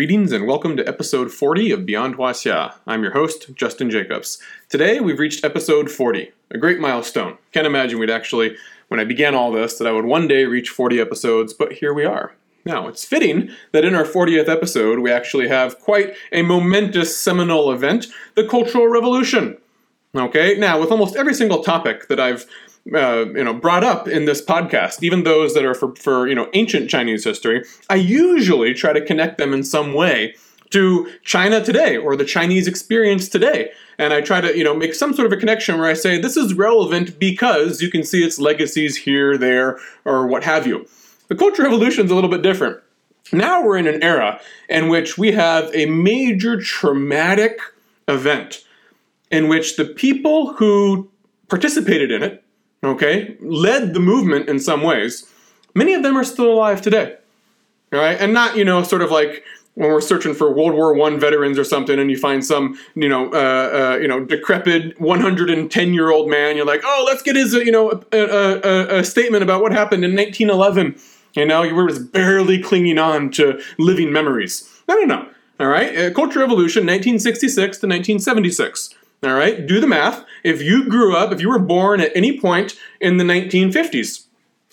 Greetings and welcome to episode 40 of Beyond Huaxia. I'm your host, Justin Jacobs. Today we've reached episode 40, a great milestone. Can't imagine we'd actually, when I began all this, that I would one day reach 40 episodes, but here we are. Now, it's fitting that in our 40th episode we actually have quite a momentous seminal event, the Cultural Revolution. Okay, now with almost every single topic that I've uh, you know brought up in this podcast, even those that are for, for you know ancient Chinese history, I usually try to connect them in some way to China today or the Chinese experience today. And I try to, you know, make some sort of a connection where I say this is relevant because you can see its legacies here, there, or what have you. The Cultural Revolution is a little bit different. Now we're in an era in which we have a major traumatic event in which the people who participated in it okay, led the movement in some ways, many of them are still alive today. Right? And not, you know, sort of like when we're searching for World War One veterans or something, and you find some, you know, uh, uh, you know, decrepit 110 year old man, you're like, oh, let's get his, you know, a, a, a, statement about what happened in 1911. You know, you were just barely clinging on to living memories. No, no, no. All right, uh, Cultural Revolution, 1966 to 1976. All right, do the math. If you grew up, if you were born at any point in the 1950s,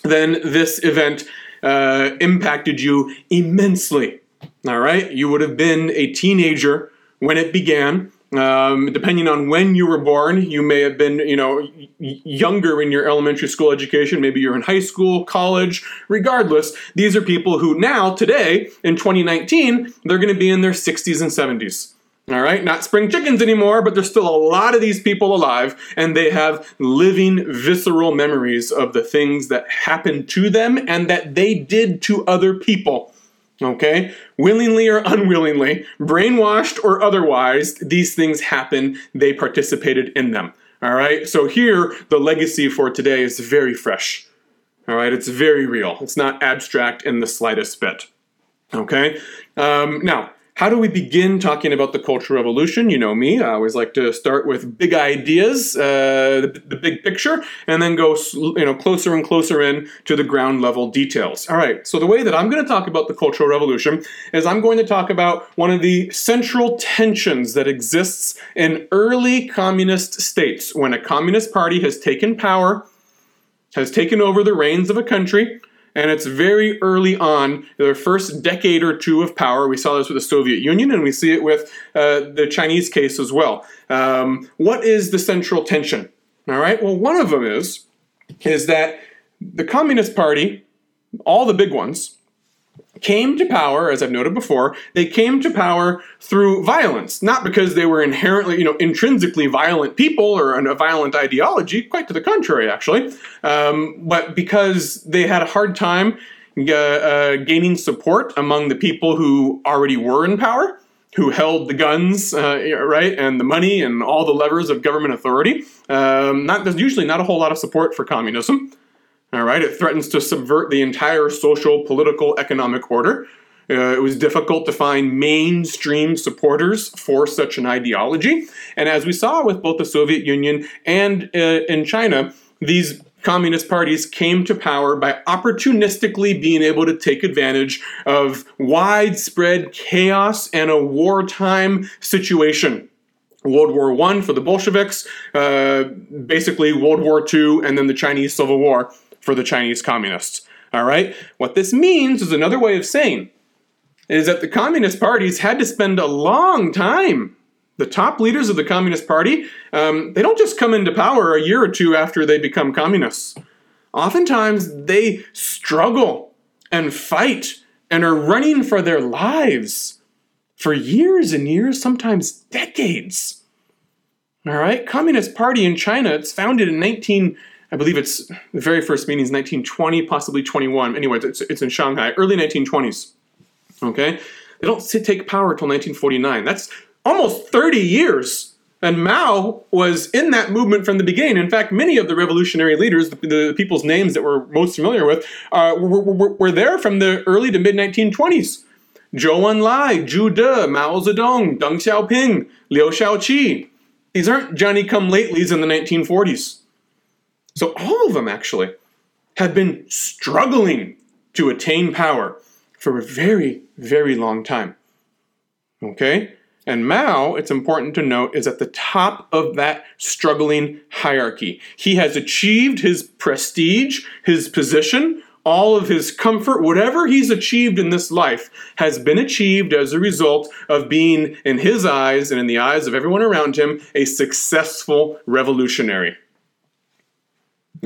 then this event uh, impacted you immensely. All right, you would have been a teenager when it began. Um, depending on when you were born, you may have been, you know, younger in your elementary school education. Maybe you're in high school, college. Regardless, these are people who now, today, in 2019, they're going to be in their 60s and 70s. All right, not spring chickens anymore, but there's still a lot of these people alive, and they have living, visceral memories of the things that happened to them and that they did to other people. Okay? Willingly or unwillingly, brainwashed or otherwise, these things happen. They participated in them. All right? So here, the legacy for today is very fresh. All right? It's very real. It's not abstract in the slightest bit. Okay? Um, now, how do we begin talking about the Cultural Revolution? You know me, I always like to start with big ideas, uh, the, the, big picture, and then go you know closer and closer in to the ground level details. All right, so the way that I'm going to talk about the Cultural Revolution is I'm going to talk about one of the central tensions that exists in early communist states when a communist party has taken power, has taken over the reins of a country, and it's very early on, the first decade or two of power. We saw this with the Soviet Union, and we see it with uh, the Chinese case as well. Um, what is the central tension? All right. Well, one of them is is that the Communist Party, all the big ones, came to power, as I've noted before, they came to power through violence, not because they were inherently, you know, intrinsically violent people or a violent ideology, quite to the contrary, actually, um, but because they had a hard time uh, uh, gaining support among the people who already were in power, who held the guns, uh, right, and the money and all the levers of government authority. Um, not, there's usually not a whole lot of support for communism. All right, it threatens to subvert the entire social, political, economic order. Uh, it was difficult to find mainstream supporters for such an ideology. And as we saw with both the Soviet Union and uh, in China, these communist parties came to power by opportunistically being able to take advantage of widespread chaos and a wartime situation. World War I for the Bolsheviks, uh, basically World War II, and then the Chinese Civil War for the Chinese communists. All right? What this means is another way of saying is that the communist parties had to spend a long time. The top leaders of the Communist Party, um, they don't just come into power a year or two after they become communists. Oftentimes, they struggle and fight and are running for their lives for years and years, sometimes decades. All right, Communist Party in China, it's founded in 19- I believe it's the very first meeting is 1920, possibly 21. Anyway, it's, it's in Shanghai, early 1920s. Okay? They don't take power until 1949. That's almost 30 years. And Mao was in that movement from the beginning. In fact, many of the revolutionary leaders, the, the people's names that we're most familiar with, uh, were, were, were, there from the early to mid 1920s. Zhou Enlai, Zhu De, Mao Zedong, Deng Xiaoping, Liu Shaoqi. These aren't Johnny come latelys in the 1940s. So all of them actually have been struggling to attain power for a very, very long time. Okay? And Mao, it's important to note, is at the top of that struggling hierarchy. He has achieved his prestige, his position, all of his comfort, whatever he's achieved in this life, has been achieved as a result of being, in his eyes and in the eyes of everyone around him, a successful revolutionary.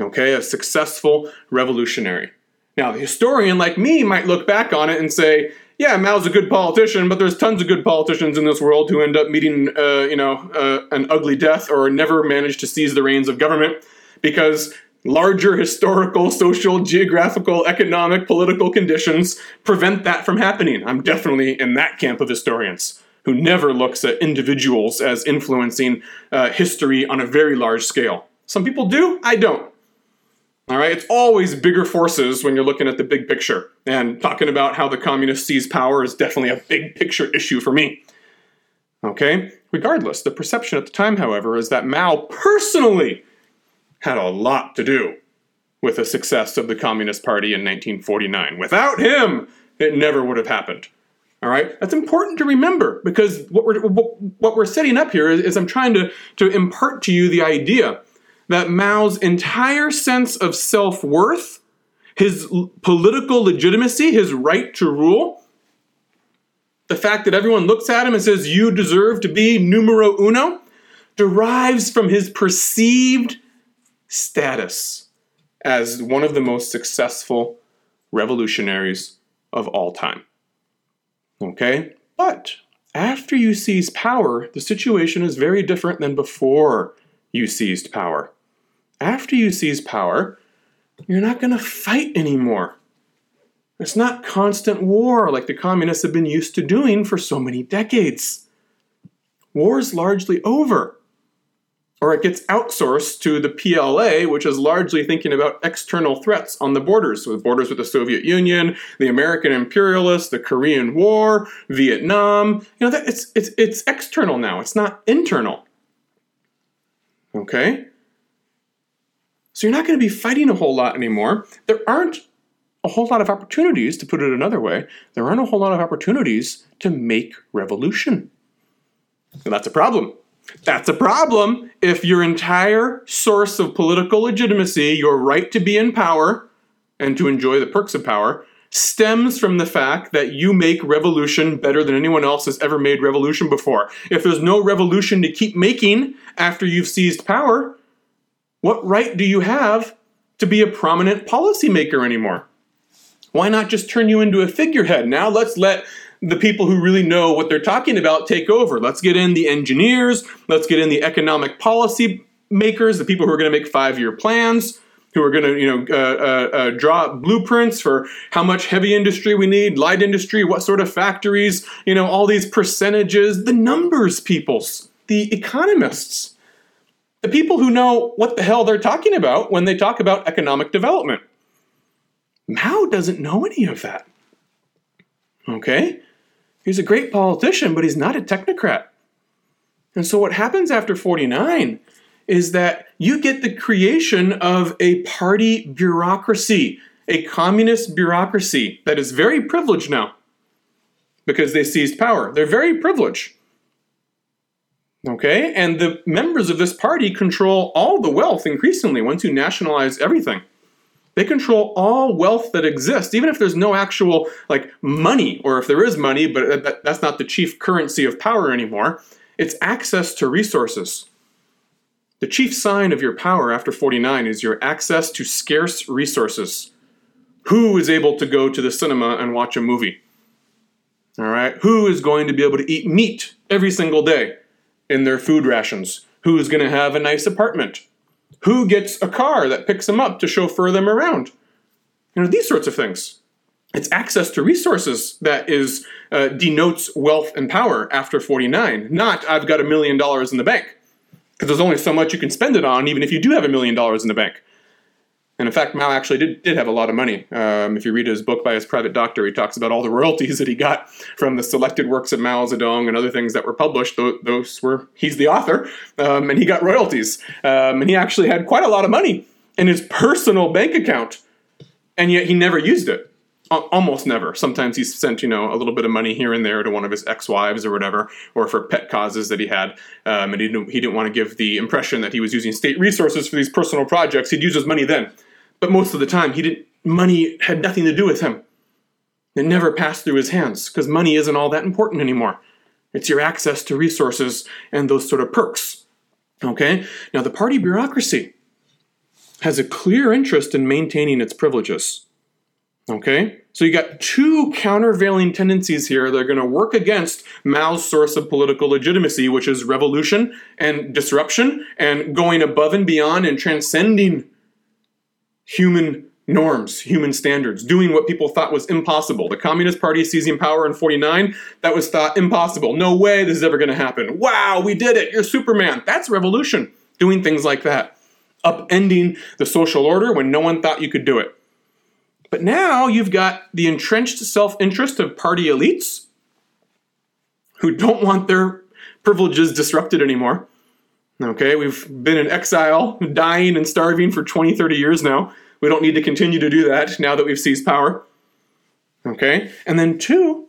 Okay, a successful revolutionary. Now, the historian like me might look back on it and say, yeah, Mao's a good politician, but there's tons of good politicians in this world who end up meeting, uh, you know, uh, an ugly death or never manage to seize the reins of government because larger historical, social, geographical, economic, political conditions prevent that from happening. I'm definitely in that camp of historians who never looks at individuals as influencing uh, history on a very large scale. Some people do, I don't. All right, it's always bigger forces when you're looking at the big picture. And talking about how the communists seize power is definitely a big picture issue for me. Okay? Regardless, the perception at the time, however, is that Mao personally had a lot to do with the success of the Communist Party in 1949. Without him, it never would have happened. All right, that's important to remember because what we're what we're setting up here is, is I'm trying to to impart to you the idea that Mao's entire sense of self worth, his political legitimacy, his right to rule, the fact that everyone looks at him and says, You deserve to be numero uno, derives from his perceived status as one of the most successful revolutionaries of all time. Okay? But after you seize power, the situation is very different than before you seized power. After you seize power, you're not going to fight anymore. It's not constant war like the communists have been used to doing for so many decades. War is largely over or it gets outsourced to the PLA, which is largely thinking about external threats on the borders, with borders with the Soviet Union, the American imperialists, the Korean War, Vietnam. You know, that, it's it's it's external now. It's not internal. Okay. So you're not going to be fighting a whole lot anymore. There aren't a whole lot of opportunities, to put it another way, there aren't a whole lot of opportunities to make revolution. And that's a problem that's a problem if your entire source of political legitimacy, your right to be in power and to enjoy the perks of power, stems from the fact that you make revolution better than anyone else has ever made revolution before. If there's no revolution to keep making after you've seized power, what right do you have to be a prominent policymaker anymore? Why not just turn you into a figurehead? Now let's let the people who really know what they're talking about take over. Let's get in the engineers, let's get in the economic policy makers, the people who are going to make five year plans, who are going to you know uh, uh, uh, draw blueprints for how much heavy industry we need, light industry, what sort of factories, you know, all these percentages, the numbers peoples, the economists, the people who know what the hell they're talking about when they talk about economic development. Mao doesn't know any of that. Okay? He's a great politician, but he's not a technocrat. And so what happens after 49 is that you get the creation of a party bureaucracy, a communist bureaucracy that is very privileged now because they seized power. They're very privileged. Okay? And the members of this party control all the wealth increasingly once you nationalize everything. They control all wealth that exists, even if there's no actual like money, or if there is money, but that, that's not the chief currency of power anymore. It's access to resources. The chief sign of your power after 49 is your access to scarce resources. Who is able to go to the cinema and watch a movie? All right. Who is going to be able to eat meat every single day in their food rations? Who is going to have a nice apartment? Who gets a car that picks them up to chauffeur them around? You know, these sorts of things. It's access to resources that is uh, denotes wealth and power after 49, not I've got a million dollars in the bank. Because there's only so much you can spend it on, even if you do have a million dollars in the bank. And in fact, Mao actually did, did have a lot of money. Um, if you read his book by his private doctor, he talks about all the royalties that he got from the selected works of Mao Zedong and other things that were published. Those, were, he's the author, um, and he got royalties. Um, and he actually had quite a lot of money in his personal bank account, and yet he never used it. almost never. Sometimes he sent, you know, a little bit of money here and there to one of his ex-wives or whatever, or for pet causes that he had, um, and he didn't, he didn't want to give the impression that he was using state resources for these personal projects. He'd use his money then, but most of the time, he didn't. Money had nothing to do with him. It never passed through his hands because money isn't all that important anymore. It's your access to resources and those sort of perks. Okay? Now, the party bureaucracy has a clear interest in maintaining its privileges. Okay? So you got two countervailing tendencies here that are going to work against Mao's source of political legitimacy, which is revolution and disruption and going above and beyond and transcending human norms, human standards, doing what people thought was impossible. The Communist Party seizing power in 49, that was thought impossible. No way this is ever going to happen. Wow, we did it. You're Superman. That's revolution. Doing things like that. Upending the social order when no one thought you could do it. But now you've got the entrenched self interest of party elites who don't want their privileges disrupted anymore. Okay, we've been in exile, dying and starving for 20, 30 years now. We don't need to continue to do that now that we've seized power. Okay, and then two,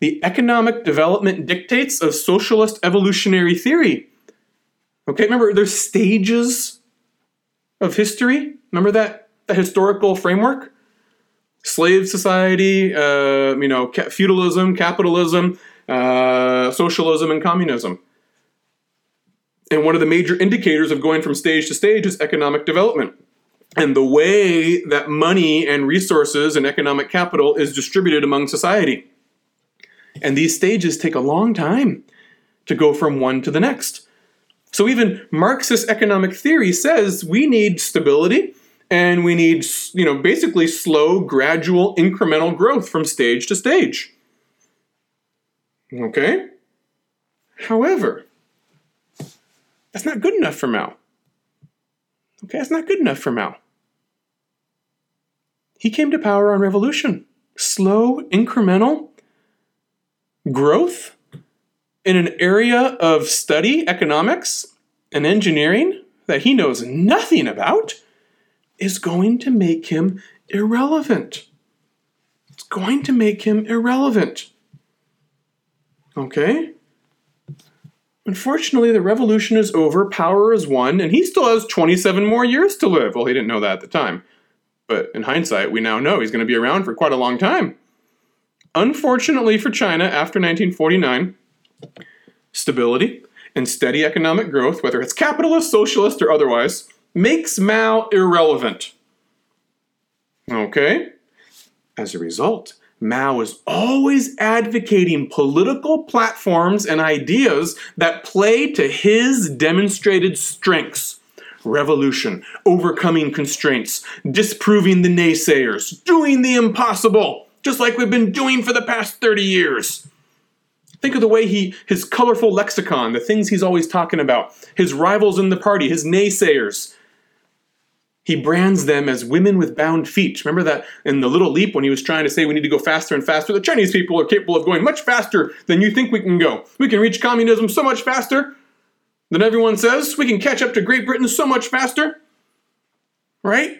the economic development dictates of socialist evolutionary theory. Okay, remember there's stages of history. Remember that, that historical framework? slave society, uh, you know, ca- feudalism, capitalism, uh, socialism, and communism. And one of the major indicators of going from stage to stage is economic development. And the way that money and resources and economic capital is distributed among society. And these stages take a long time to go from one to the next. So even Marxist economic theory says we need stability, and we need, you know, basically slow, gradual, incremental growth from stage to stage. Okay? However, that's not good enough for Mao. Okay, that's not good enough for Mao. He came to power on revolution. Slow, incremental growth in an area of study, economics, and engineering that he knows nothing about is going to make him irrelevant. It's going to make him irrelevant. Okay? Unfortunately, the revolution is over, power is won, and he still has 27 more years to live. Well, he didn't know that at the time. But in hindsight, we now know he's going to be around for quite a long time. Unfortunately for China, after 1949, stability and steady economic growth, whether it's capitalist, socialist, or otherwise, makes Mao irrelevant. Okay? As a result, Mao is always advocating political platforms and ideas that play to his demonstrated strengths revolution, overcoming constraints, disproving the naysayers, doing the impossible, just like we've been doing for the past 30 years. Think of the way he, his colorful lexicon, the things he's always talking about, his rivals in the party, his naysayers, he brands them as women with bound feet. Remember that in the little leap when he was trying to say we need to go faster and faster? The Chinese people are capable of going much faster than you think we can go. We can reach communism so much faster than everyone says. We can catch up to Great Britain so much faster. Right?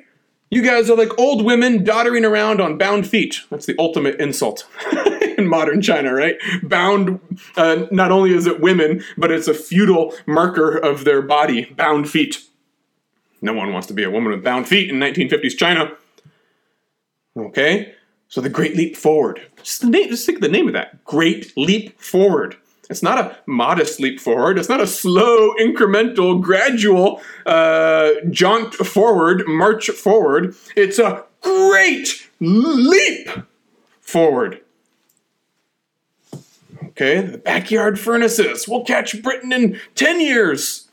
You guys are like old women doddering around on bound feet. That's the ultimate insult in modern China, right? Bound, uh, not only is it women, but it's a feudal marker of their body, bound feet. No one wants to be a woman with bound feet in 1950s China. Okay? So the Great Leap Forward. Just, name, just think of the name of that. Great Leap Forward. It's not a modest leap forward. It's not a slow, incremental, gradual uh, jaunt forward, march forward. It's a great leap forward. Okay, the backyard furnaces. We'll catch Britain in 10 years.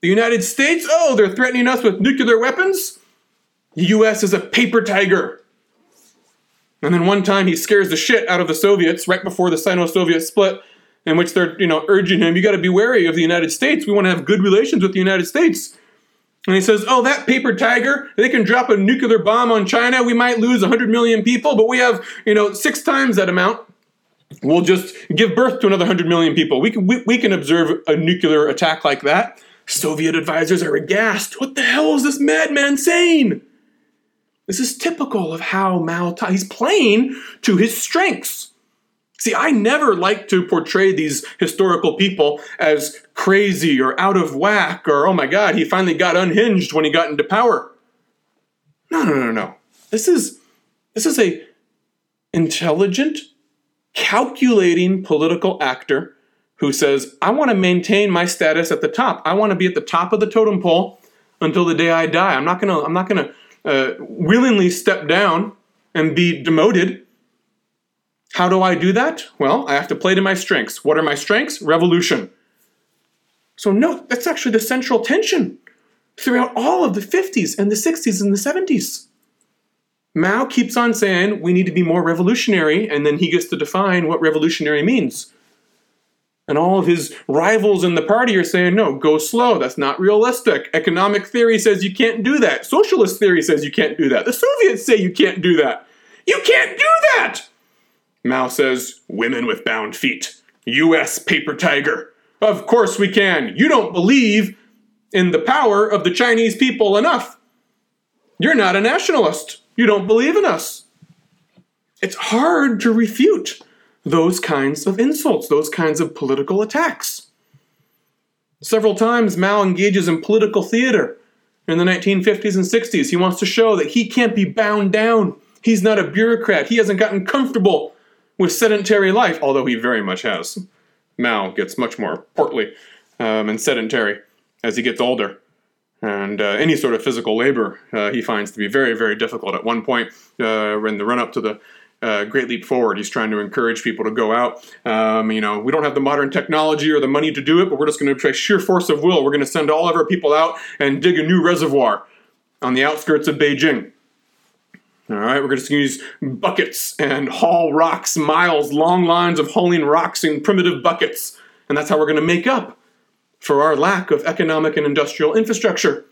The United States, oh, they're threatening us with nuclear weapons? The US is a paper tiger. And then one time he scares the shit out of the Soviets right before the Sino-Soviet split, in which they're, you know, urging him, you gotta be wary of the United States. We want to have good relations with the United States. And he says, oh, that paper tiger, they can drop a nuclear bomb on China. We might lose 100 million people, but we have, you know, six times that amount. We'll just give birth to another 100 million people. We can, we, we can observe a nuclear attack like that. Soviet advisors are aghast. What the hell is this madman saying? This is typical of how Mao. He's playing to his strengths. See, I never like to portray these historical people as crazy or out of whack or, oh my God, he finally got unhinged when he got into power. No, no, no, no. This is this is a intelligent, calculating political actor who says, I want to maintain my status at the top. I want to be at the top of the totem pole until the day I die. I'm not gonna I'm not gonna uh, willingly step down and be demoted. How do I do that? Well, I have to play to my strengths. What are my strengths? Revolution. So, no, that's actually the central tension throughout all of the 50s and the 60s and the 70s. Mao keeps on saying we need to be more revolutionary, and then he gets to define what revolutionary means. And all of his rivals in the party are saying, no, go slow. That's not realistic. Economic theory says you can't do that. Socialist theory says you can't do that. The Soviets say you can't do that. You can't do that! Mao says, women with bound feet. US paper tiger. Of course we can. You don't believe in the power of the Chinese people enough. You're not a nationalist. You don't believe in us. It's hard to refute those kinds of insults, those kinds of political attacks. Several times, Mao engages in political theater in the 1950s and 60s. He wants to show that he can't be bound down. He's not a bureaucrat. He hasn't gotten comfortable with sedentary life, although he very much has. Mao gets much more portly um, and sedentary as he gets older. And uh, any sort of physical labor uh, he finds to be very, very difficult. At one point, uh, in the run up to the uh, Great Leap Forward. He's trying to encourage people to go out. Um, you know, we don't have the modern technology or the money to do it, but we're just going to try sheer force of will. We're going to send all of our people out and dig a new reservoir on the outskirts of Beijing. All right, we're going to use buckets and haul rocks, miles, long lines of hauling rocks in primitive buckets. And that's how we're going to make up for our lack of economic and industrial infrastructure.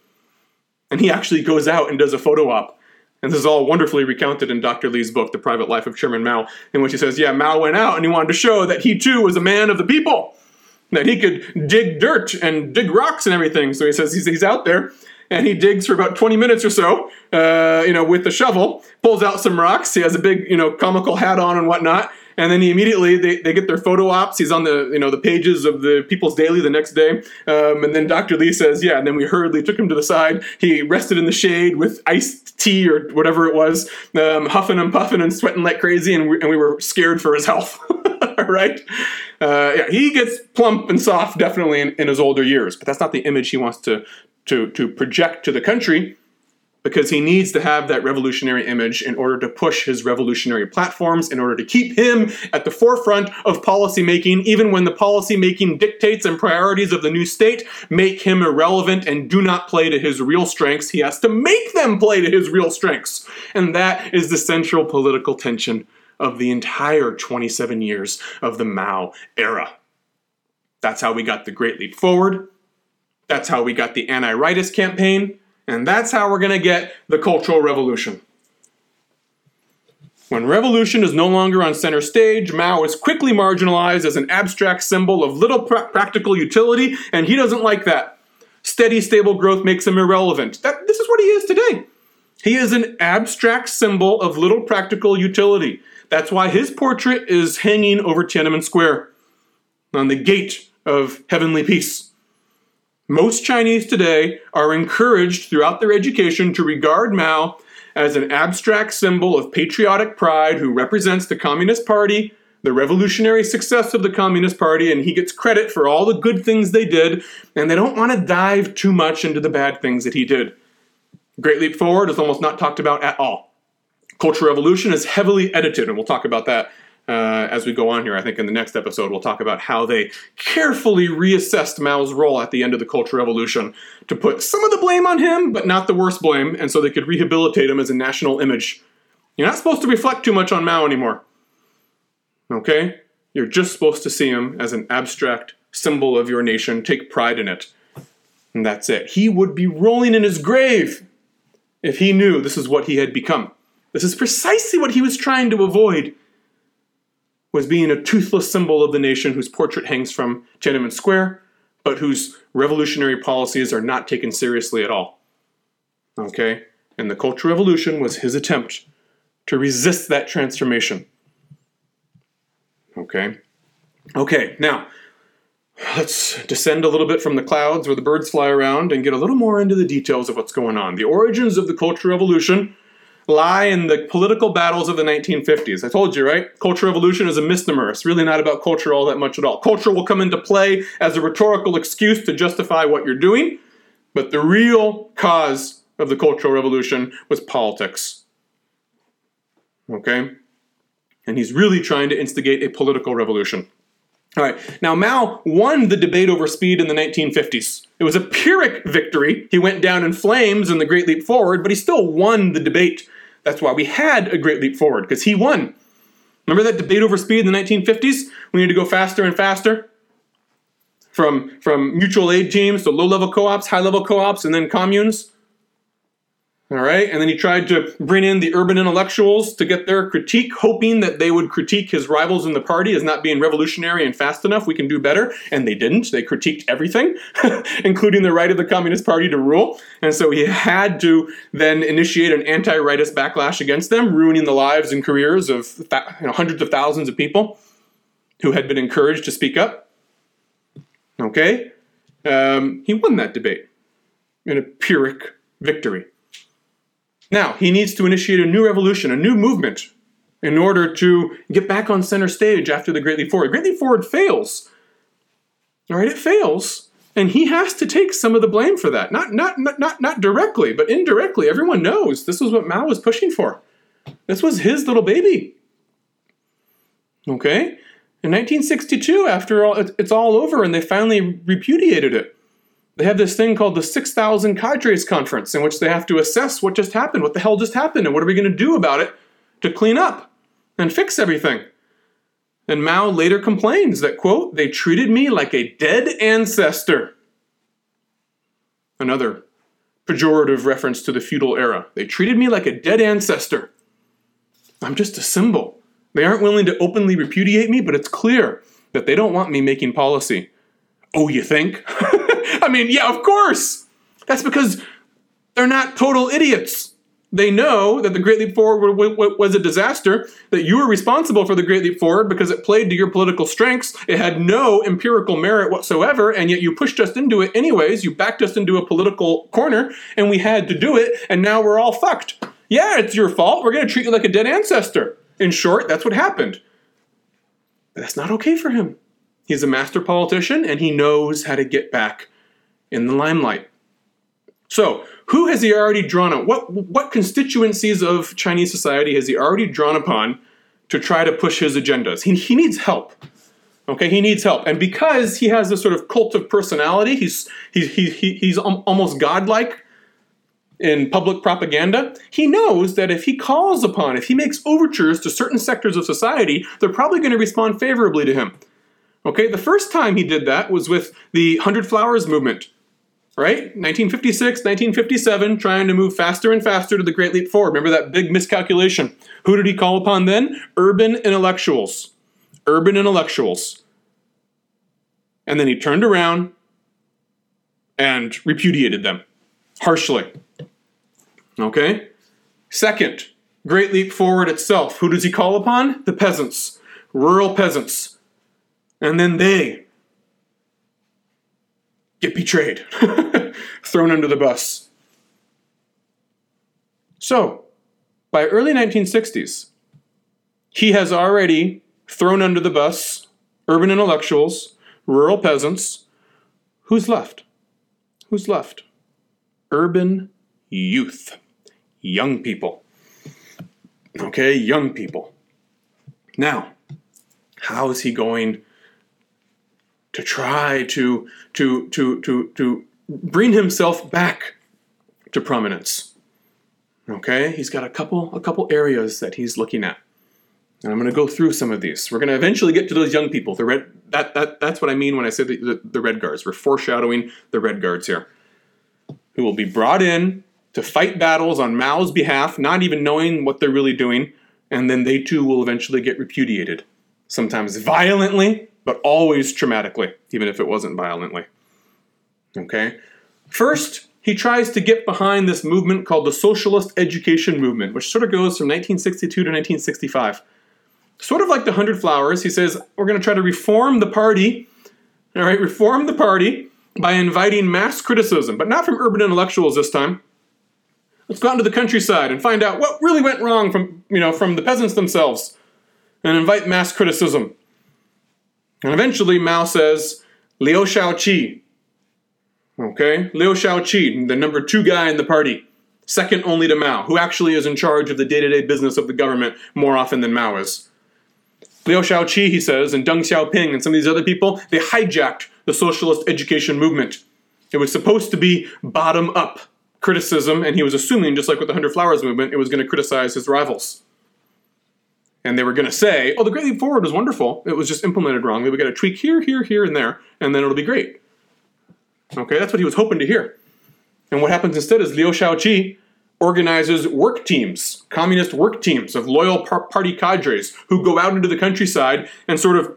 And he actually goes out and does a photo op and this is all wonderfully recounted in Dr. Lee's book, The Private Life of Chairman Mao, in which he says, yeah, Mao went out and he wanted to show that he too was a man of the people, that he could dig dirt and dig rocks and everything. So he says he's, he's out there and he digs for about 20 minutes or so, uh, you know, with the shovel, pulls out some rocks. He has a big, you know, comical hat on and whatnot and then he immediately they, they get their photo ops. He's on the you know the pages of the People's Daily the next day, um, and then Dr. Lee says, yeah. And then we hurriedly took him to the side. He rested in the shade with iced tea or whatever it was, um, huffing and puffing and sweating like crazy, and we, and we were scared for his health. right? Uh, yeah, he gets plump and soft definitely in, in his older years, but that's not the image he wants to to to project to the country because he needs to have that revolutionary image in order to push his revolutionary platforms, in order to keep him at the forefront of policymaking, even when the policymaking dictates and priorities of the new state make him irrelevant and do not play to his real strengths. He has to make them play to his real strengths. And that is the central political tension of the entire 27 years of the Mao era. That's how we got the Great Leap Forward. That's how we got the anti rightist campaign. And that's how we're going to get the Cultural Revolution. When revolution is no longer on center stage, Mao is quickly marginalized as an abstract symbol of little pra- practical utility, and he doesn't like that. Steady, stable growth makes him irrelevant. That, this is what he is today. He is an abstract symbol of little practical utility. That's why his portrait is hanging over Tiananmen Square on the gate of heavenly peace. Most Chinese today are encouraged throughout their education to regard Mao as an abstract symbol of patriotic pride who represents the Communist Party, the revolutionary success of the Communist Party, and he gets credit for all the good things they did, and they don't want to dive too much into the bad things that he did. Great Leap Forward is almost not talked about at all. Cultural Revolution is heavily edited, and we'll talk about that uh, as we go on here. I think in the next episode, we'll talk about how they carefully reassessed Mao's role at the end of the Cultural Revolution to put some of the blame on him, but not the worst blame, and so they could rehabilitate him as a national image. You're not supposed to reflect too much on Mao anymore. Okay? You're just supposed to see him as an abstract symbol of your nation, take pride in it. And that's it. He would be rolling in his grave if he knew this is what he had become. This is precisely what he was trying to avoid was being a toothless symbol of the nation whose portrait hangs from Tiananmen Square, but whose revolutionary policies are not taken seriously at all. Okay? And the Cultural Revolution was his attempt to resist that transformation. Okay? Okay, now let's descend a little bit from the clouds where the birds fly around and get a little more into the details of what's going on. The origins of the Cultural Revolution lie in the political battles of the 1950s. I told you, right? Cultural Revolution is a misnomer. It's really not about culture all that much at all. Culture will come into play as a rhetorical excuse to justify what you're doing, but the real cause of the Cultural Revolution was politics. Okay? And he's really trying to instigate a political revolution. All right, now Mao won the debate over speed in the 1950s. It was a Pyrrhic victory. He went down in flames in the Great Leap Forward, but he still won the debate. That's why we had a Great Leap Forward, because he won. Remember that debate over speed in the 1950s? We need to go faster and faster? From, from mutual aid teams to low level co ops, high level co ops, and then communes? All right, and then he tried to bring in the urban intellectuals to get their critique, hoping that they would critique his rivals in the party as not being revolutionary and fast enough. We can do better. And they didn't. They critiqued everything, including the right of the Communist Party to rule. And so he had to then initiate an anti rightist backlash against them, ruining the lives and careers of th- you know, hundreds of thousands of people who had been encouraged to speak up. Okay? Um, he won that debate in a Pyrrhic victory. Now, he needs to initiate a new revolution, a new movement, in order to get back on center stage after the Great Leap Forward. Great Leap Forward fails. All right, it fails. And he has to take some of the blame for that. Not, not, not, not, not directly, but indirectly. Everyone knows this was what Mao was pushing for. This was his little baby. Okay? In 1962, after all, it's all over, and they finally repudiated it they have this thing called the 6,000 Cadres Conference, in which they have to assess what just happened, what the hell just happened, and what are we going to do about it to clean up and fix everything. And Mao later complains that, quote, they treated me like a dead ancestor. Another pejorative reference to the feudal era. They treated me like a dead ancestor. I'm just a symbol. They aren't willing to openly repudiate me, but it's clear that they don't want me making policy. Oh, you think? I mean, yeah, of course. That's because they're not total idiots. They know that the Great Leap Forward was a disaster, that you were responsible for the Great Leap Forward because it played to your political strengths. It had no empirical merit whatsoever, and yet you pushed us into it anyways. You backed us into a political corner, and we had to do it, and now we're all fucked. Yeah, it's your fault. We're going to treat you like a dead ancestor. In short, that's what happened. But that's not okay for him. He's a master politician, and he knows how to get back in the limelight. So, who has he already drawn on? What, what constituencies of Chinese society has he already drawn upon to try to push his agendas? He, he needs help. Okay, he needs help. And because he has this sort of cult of personality, he's, he, he, he, he's almost godlike in public propaganda, he knows that if he calls upon, if he makes overtures to certain sectors of society, they're probably going to respond favorably to him. Okay, the first time he did that was with the Hundred Flowers movement right? 1956, 1957, trying to move faster and faster to the Great Leap Forward. Remember that big miscalculation. Who did he call upon then? Urban intellectuals. Urban intellectuals. And then he turned around and repudiated them harshly. Okay? Second, Great Leap Forward itself. Who does he call upon? The peasants, rural peasants. And then they get betrayed, thrown under the bus. So, by early 1960s, he has already thrown under the bus urban intellectuals, rural peasants. Who's left? Who's left? Urban youth, young people. Okay, young people. Now, how is he going to try to to to to to bring himself back to prominence. Okay, he's got a couple a couple areas that he's looking at. And I'm going to go through some of these. We're going to eventually get to those young people. The red that that that's what I mean when I say the, the, the red guards. We're foreshadowing the red guards here, who will be brought in to fight battles on Mao's behalf, not even knowing what they're really doing, and then they too will eventually get repudiated, sometimes violently, but always traumatically, even if it wasn't violently. Okay? First, he tries to get behind this movement called the Socialist Education Movement, which sort of goes from 1962 to 1965. Sort of like the Hundred Flowers, he says, we're going to try to reform the party, all right, reform the party by inviting mass criticism, but not from urban intellectuals this time. Let's go out into the countryside and find out what really went wrong from, you know, from the peasants themselves and invite mass criticism. And eventually Mao says, Liu Shaoqi, Okay? Liu Shaoqi, the number two guy in the party, second only to Mao, who actually is in charge of the day to day business of the government more often than Mao is. Liu Shaoqi, he says, and Deng Xiaoping and some of these other people, they hijacked the socialist education movement. It was supposed to be bottom up criticism, and he was assuming, just like with the Hundred Flowers movement, it was going to criticize his rivals. And they were going to say, oh, the Great Leap Forward was wonderful. It was just implemented wrongly. We got to tweak here, here, here, and there, and then it'll be great. Okay, that's what he was hoping to hear. And what happens instead is Liu Shaoqi organizes work teams, communist work teams of loyal par- party cadres who go out into the countryside and sort of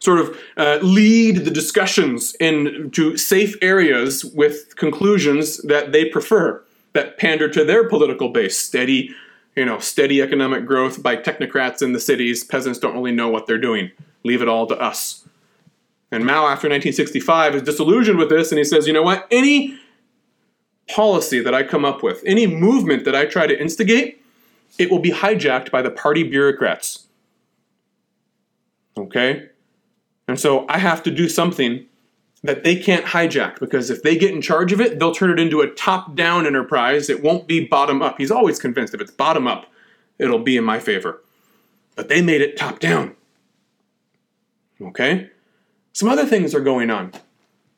sort of uh, lead the discussions into safe areas with conclusions that they prefer that pander to their political base steady you know steady economic growth by technocrats in the cities peasants don't really know what they're doing leave it all to us and Mao, after 1965, is disillusioned with this and he says, you know what? Any policy that I come up with, any movement that I try to instigate, it will be hijacked by the party bureaucrats. Okay? And so I have to do something that they can't hijack because if they get in charge of it, they'll turn it into a top down enterprise. It won't be bottom up. He's always convinced if it's bottom up, it'll be in my favor. But they made it top down. Okay? Some other things are going on.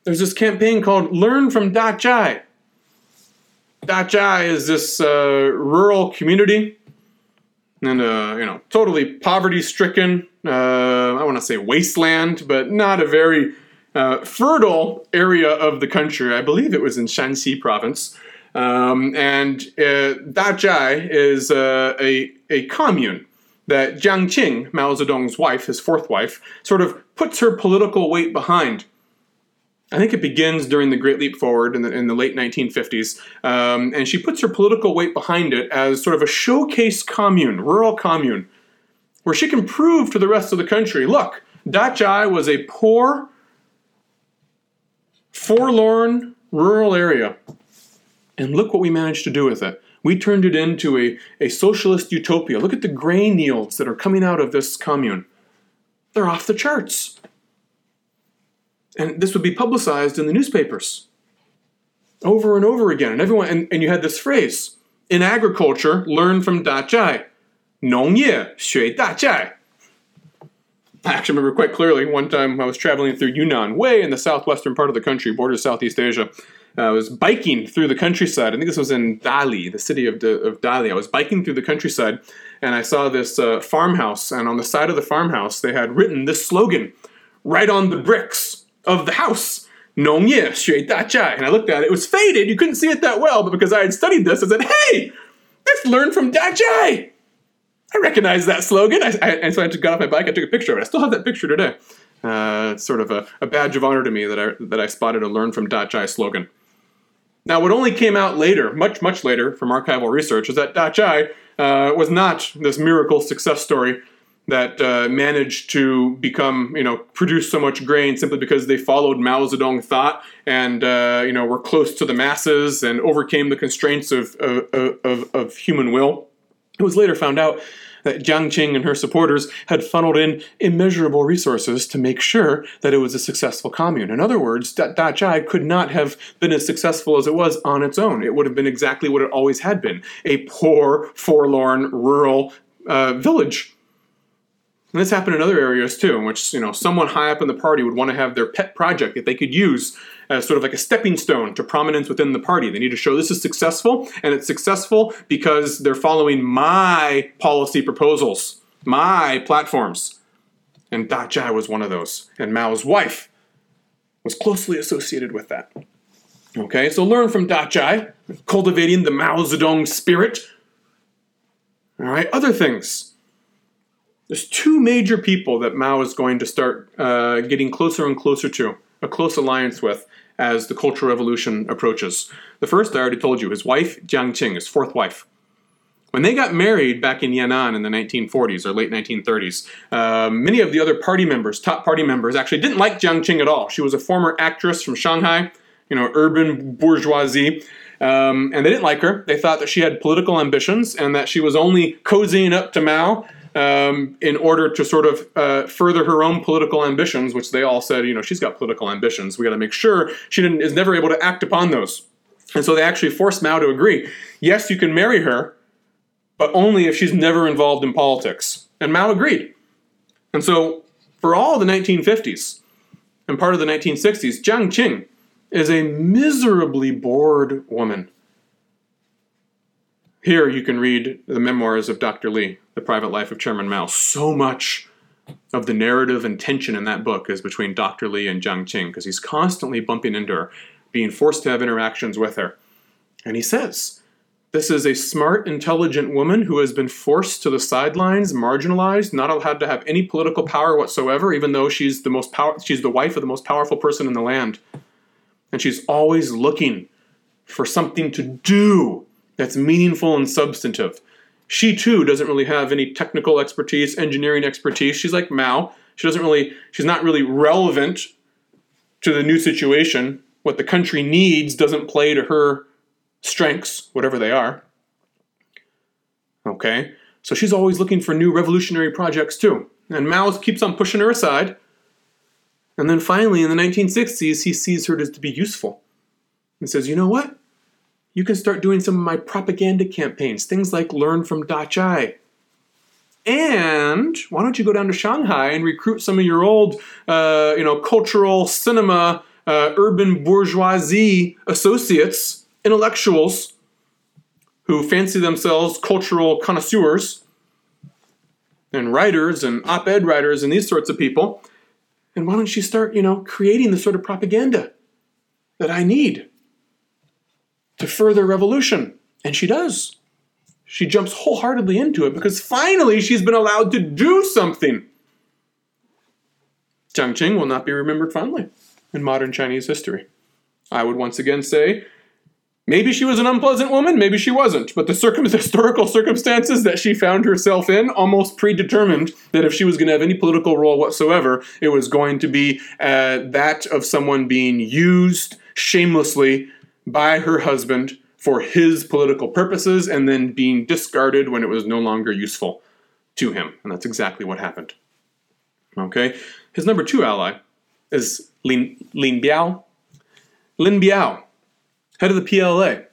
There's this campaign called Learn from Dazhai. Dazhai is this uh, rural community and uh, you know totally poverty stricken uh, i want to say wasteland but not a very uh, fertile area of the country i believe it was in shanxi province um, and uh, dazhai is uh, a, a commune that Jiang Qing, Mao Zedong's wife, his fourth wife, sort of puts her political weight behind. I think it begins during the Great Leap Forward in the, in the late 1950s, um, and she puts her political weight behind it as sort of a showcase commune, rural commune, where she can prove to the rest of the country look, Dazhai was a poor, forlorn rural area. And look what we managed to do with it. We turned it into a, a socialist utopia. Look at the grain yields that are coming out of this commune. They're off the charts. And this would be publicized in the newspapers over and over again. And everyone and, and you had this phrase in agriculture, learn from Dazhai. Nongye, xue Dazhai. I actually remember quite clearly one time I was traveling through Yunnan, way in the southwestern part of the country, borders Southeast Asia. Uh, I was biking through the countryside. I think this was in Dali, the city of, D- of Dali. I was biking through the countryside and I saw this uh, farmhouse. And on the side of the farmhouse, they had written this slogan right on the bricks of the house. Nongye Xue Dazhai. And I looked at it. It was faded. You couldn't see it that well. But because I had studied this, I said, hey, let's learn from Dazhai. I recognize that slogan. I, I, and so I got off my bike. I took a picture of it. I still have that picture today. Uh, it's sort of a, a, badge of honor to me that I, that I spotted a learn from Dazhai slogan. Now, what only came out later, much, much later from archival research, is that Dazhai uh, was not this miracle success story that uh, managed to become, you know, produce so much grain simply because they followed Mao Zedong thought and, uh, you know, were close to the masses and overcame the constraints of, of, of, of human will. It was later found out that Jiang Qing and her supporters had funneled in immeasurable resources to make sure that it was a successful commune. In other words, that Dazhai could not have been as successful as it was on its own. It would have been exactly what it always had been a poor, forlorn, rural uh, village. And this happened in other areas too, in which you know someone high up in the party would want to have their pet project that they could use as sort of like a stepping stone to prominence within the party. They need to show this is successful, and it's successful because they're following my policy proposals, my platforms. And Dazhai was one of those. And Mao's wife was closely associated with that. Okay, so learn from Dazhai, cultivating the Mao Zedong spirit. All right, other things. There's two major people that Mao is going to start uh, getting closer and closer to, a close alliance with as the Cultural Revolution approaches. The first, I already told you, his wife, Jiang Qing, his fourth wife. When they got married back in Yan'an in the 1940s or late 1930s, uh, many of the other party members, top party members, actually didn't like Jiang Qing at all. She was a former actress from Shanghai, you know, urban bourgeoisie. Um, and they didn't like her. They thought that she had political ambitions and that she was only cozying up to Mao um, in order to sort of uh, further her own political ambitions, which they all said, you know, she's got political ambitions. We got to make sure she is never able to act upon those. And so they actually forced Mao to agree. Yes, you can marry her, but only if she's never involved in politics. And Mao agreed. And so, for all the 1950s and part of the 1960s, Jiang Qing is a miserably bored woman. Here you can read the memoirs of Dr. Lee, The Private Life of Chairman Mao. So much of the narrative and tension in that book is between Dr. Lee and Jiang Qing because he's constantly bumping into her, being forced to have interactions with her. And he says, this is a smart, intelligent woman who has been forced to the sidelines, marginalized, not allowed to have any political power whatsoever, even though she's the most power she's the wife of the most powerful person in the land. And she's always looking for something to do that's meaningful and substantive. She too doesn't really have any technical expertise, engineering expertise. She's like Mao. She doesn't really she's not really relevant to the new situation. What the country needs doesn't play to her strengths, whatever they are. Okay? So she's always looking for new revolutionary projects too. And Mao keeps on pushing her aside. And then finally, in the 1960s, he sees her as to be useful and says, you know what? You can start doing some of my propaganda campaigns, things like Learn from Dazhai. And why don't you go down to Shanghai and recruit some of your old, uh, you know, cultural cinema, uh, urban bourgeoisie associates intellectuals who fancy themselves cultural connoisseurs and writers and op ed writers and these sorts of people. And why don't you start, you know, creating the sort of propaganda that I need to further revolution? And she does. She jumps wholeheartedly into it because finally she's been allowed to do something. Jiang Qing will not be remembered fondly in modern Chinese history. I would once again say Maybe she was an unpleasant woman, maybe she wasn't, but the circum- historical circumstances that she found herself in almost predetermined that if she was going to have any political role whatsoever, it was going to be uh, that of someone being used shamelessly by her husband for his political purposes and then being discarded when it was no longer useful to him. And that's exactly what happened. Okay? His number two ally is Lin, Lin Biao. Lin Biao head of the PLA.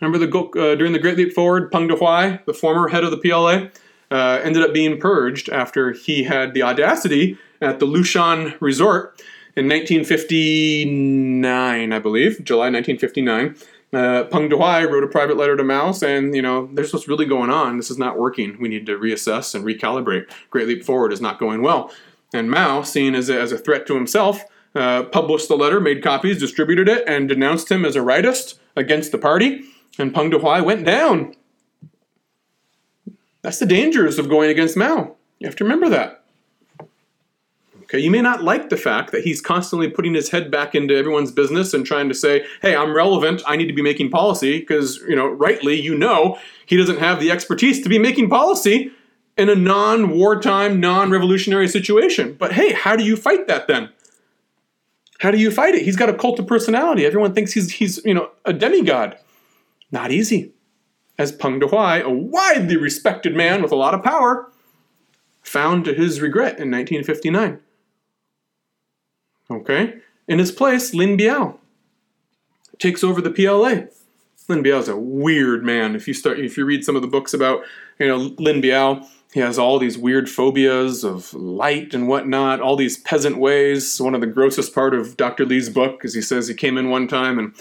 Remember the uh, during the Great Leap Forward, Peng Dehuai, the former head of the PLA, uh, ended up being purged after he had the audacity at the Lushan Resort in 1959, I believe, July 1959. Uh, Peng Dehuai wrote a private letter to Mao saying, you know, there's what's really going on. This is not working. We need to reassess and recalibrate. Great Leap Forward is not going well. And Mao, seen as a, as a threat to himself, uh, published the letter, made copies, distributed it, and denounced him as a rightist against the party. And Peng Dehuai went down. That's the dangers of going against Mao. You have to remember that. Okay, you may not like the fact that he's constantly putting his head back into everyone's business and trying to say, "Hey, I'm relevant. I need to be making policy," because you know, rightly, you know, he doesn't have the expertise to be making policy in a non-wartime, non-revolutionary situation. But hey, how do you fight that then? How do you fight it? He's got a cult of personality. Everyone thinks he's he's you know a demigod. Not easy. As Peng Dehuai, a widely respected man with a lot of power, found to his regret in 1959. Okay? In his place, Lin Biao takes over the PLA. Lin Biao's a weird man. If you start, if you read some of the books about, you know, Lin Biao, he has all these weird phobias of light and whatnot, all these peasant ways. One of the grossest part of Dr. Lee's book is he says he came in one time and,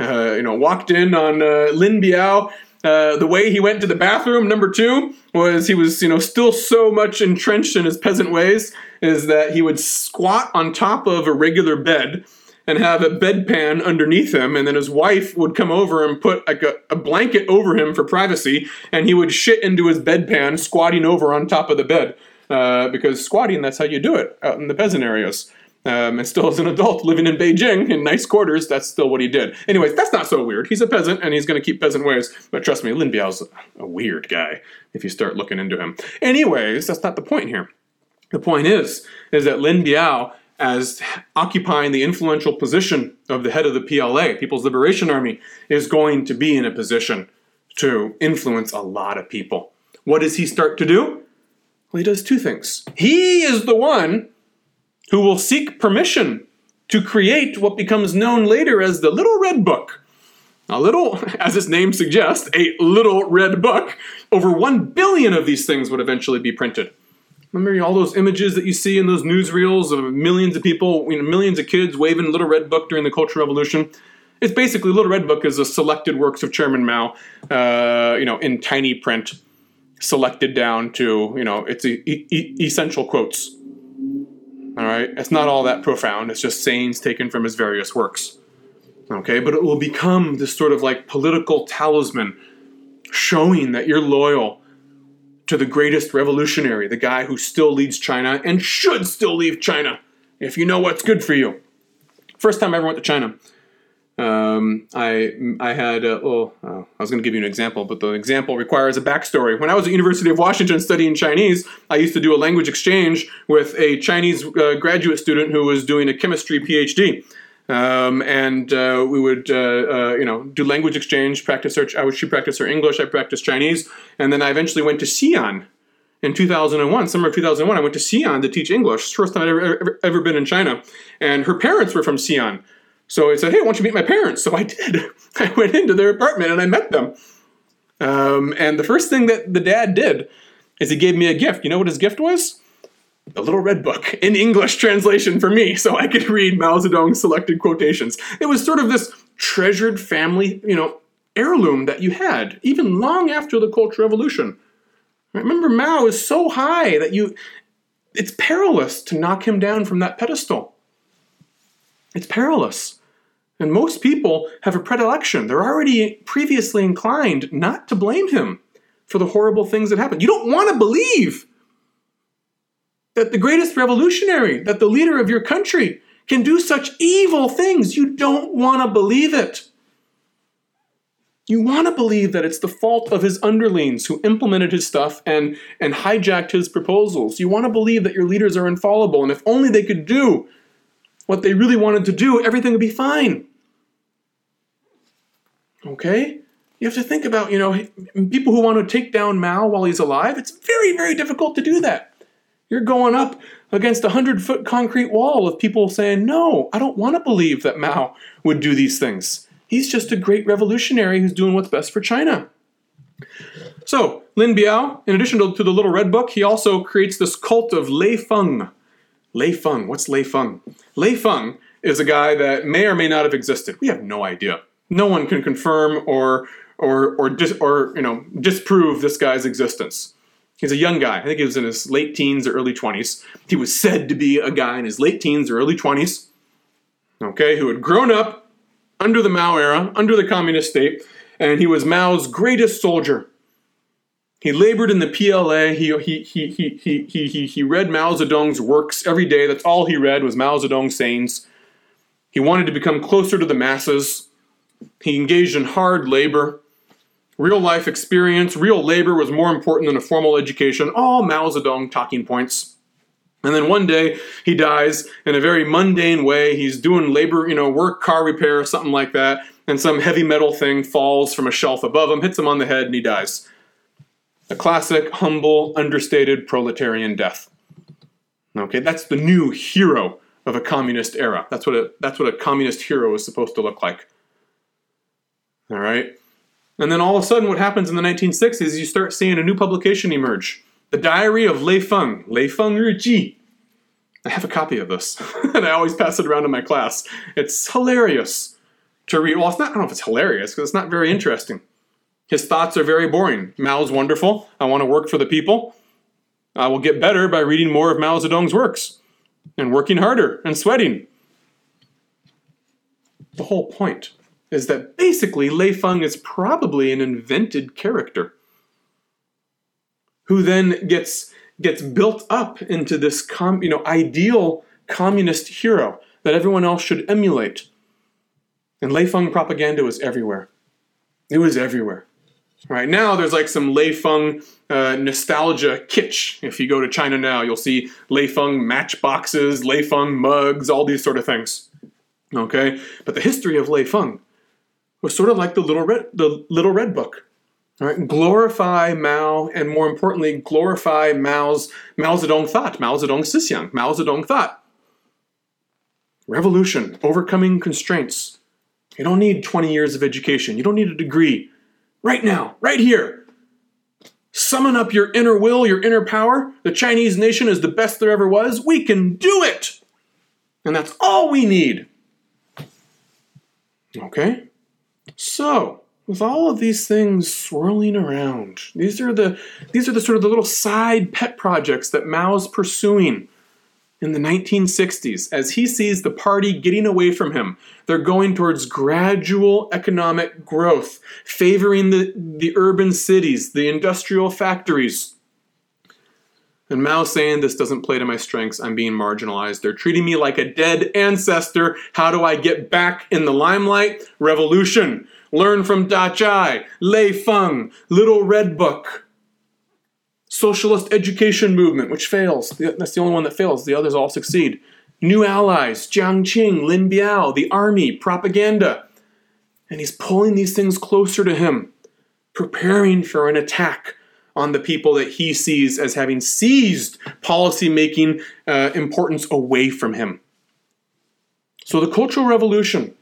uh, you know, walked in on uh, Lin Biao. Uh, the way he went to the bathroom, number two, was he was, you know, still so much entrenched in his peasant ways, is that he would squat on top of a regular bed and have a bedpan underneath him, and then his wife would come over and put like a, a blanket over him for privacy, and he would shit into his bedpan, squatting over on top of the bed. Uh, because squatting, that's how you do it out in the peasant areas. Um, and still as an adult living in Beijing in nice quarters, that's still what he did. Anyways, that's not so weird. He's a peasant and he's going to keep peasant ways. But trust me, Lin Biao's a weird guy if you start looking into him. Anyways, that's not the point here. The point is, is that Lin Biao, as occupying the influential position of the head of the PLA, People's Liberation Army, is going to be in a position to influence a lot of people. What does he start to do? Well, he does two things. He is the one who will seek permission to create what becomes known later as the Little Red Book. A little, as its name suggests, a little red book. Over one billion of these things would eventually be printed. Remember all those images that you see in those newsreels of millions of people, you know, millions of kids waving Little Red Book during the Cultural Revolution? It's basically Little Red Book is a selected works of Chairman Mao, uh, you know, in tiny print, selected down to you know its e- e- essential quotes. All right, it's not all that profound. It's just sayings taken from his various works. Okay, but it will become this sort of like political talisman, showing that you're loyal to the greatest revolutionary, the guy who still leads China and should still leave China if you know what's good for you. First time I ever went to China, um, I I had a, oh, oh I was going to give you an example, but the example requires a backstory. When I was at University of Washington studying Chinese, I used to do a language exchange with a Chinese uh, graduate student who was doing a chemistry PhD. Um, and uh, we would, uh, uh, you know, do language exchange, practice her. I would she practice her English, I practiced Chinese, and then I eventually went to Xi'an in 2001, summer of 2001. I went to Xi'an to teach English. First time I'd ever, ever, ever been in China, and her parents were from Xi'an. So I said, "Hey, why don't you meet my parents?" So I did. I went into their apartment and I met them. Um, and the first thing that the dad did is he gave me a gift. You know what his gift was? A little red book in English translation for me, so I could read Mao Zedong's selected quotations. It was sort of this treasured family, you know, heirloom that you had even long after the Cultural Revolution. Remember, Mao is so high that you, it's perilous to knock him down from that pedestal. It's perilous. And most people have a predilection. They're already previously inclined not to blame him for the horrible things that happened. You don't want to believe that the greatest revolutionary, that the leader of your country, can do such evil things. You don't want to believe it. You want to believe that it's the fault of his underlings who implemented his stuff and, and hijacked his proposals. You want to believe that your leaders are infallible, and if only they could do what they really wanted to do, everything would be fine. Okay? You have to think about, you know, people who want to take down Mao while he's alive. It's very, very difficult to do that. You're going up against a hundred foot concrete wall of people saying, no, I don't want to believe that Mao would do these things. He's just a great revolutionary who's doing what's best for China. So, Lin Biao, in addition to, to the Little Red Book, he also creates this cult of Lei Feng. Lei Feng, what's Lei Feng? Lei Feng is a guy that may or may not have existed. We have no idea no one can confirm or or or dis, or you know disprove this guy's existence. He's a young guy. I think he was in his late teens or early 20s. He was said to be a guy in his late teens or early 20s, okay, who had grown up under the Mao era, under the communist state, and he was Mao's greatest soldier. He labored in the PLA. He, he, he, he, he, he, he, he read Mao Zedong's works every day. That's all he read was Mao Zedong's sayings. He wanted to become closer to the masses. He engaged in hard labor. Real life experience, real labor was more important than a formal education. All Mao Zedong talking points. And then one day he dies in a very mundane way. He's doing labor, you know, work, car repair, something like that, and some heavy metal thing falls from a shelf above him, hits him on the head, and he dies. A classic, humble, understated proletarian death. Okay, that's the new hero of a communist era. That's what a, that's what a communist hero is supposed to look like. All right. And then all of a sudden, what happens in the 1960s is you start seeing a new publication emerge The Diary of Lei Feng, Lei Feng Ji. I have a copy of this, and I always pass it around in my class. It's hilarious to read. Well, it's not, I don't know if it's hilarious, because it's not very interesting. His thoughts are very boring. Mao's wonderful. I want to work for the people. I will get better by reading more of Mao Zedong's works and working harder and sweating. The whole point is that basically Lei Feng is probably an invented character who then gets gets built up into this com, you know ideal communist hero that everyone else should emulate. And Lei Feng propaganda was everywhere. It was everywhere. Right now, there's like some Lei Feng uh, nostalgia kitsch. If you go to China now, you'll see Lei Feng matchboxes, Lei Feng mugs, all these sort of things. Okay, but the history of Lei Feng was sort of like the little red, the little red book. Right? Glorify Mao, and more importantly, glorify Mao's Mao Zedong thought, Mao Zedong Sixiang, Mao Zedong thought. Revolution, overcoming constraints. You don't need 20 years of education. You don't need a degree. Right now, right here. Summon up your inner will, your inner power. The Chinese nation is the best there ever was. We can do it. And that's all we need. Okay? So, with all of these things swirling around, these are the these are the sort of the little side pet projects that Mao's pursuing in the 1960s as he sees the party getting away from him. They're going towards gradual economic growth, favoring the, the urban cities, the industrial factories. And Mao saying, This doesn't play to my strengths. I'm being marginalized. They're treating me like a dead ancestor. How do I get back in the limelight? Revolution. Learn from Dazhai, Lei Feng, Little Red Book socialist education movement, which fails. That's the only one that fails. The others all succeed. New allies, Jiang Qing, Lin Biao, the army, propaganda. And he's pulling these things closer to him, preparing for an attack on the people that he sees as having seized policy-making uh, importance away from him. So the Cultural Revolution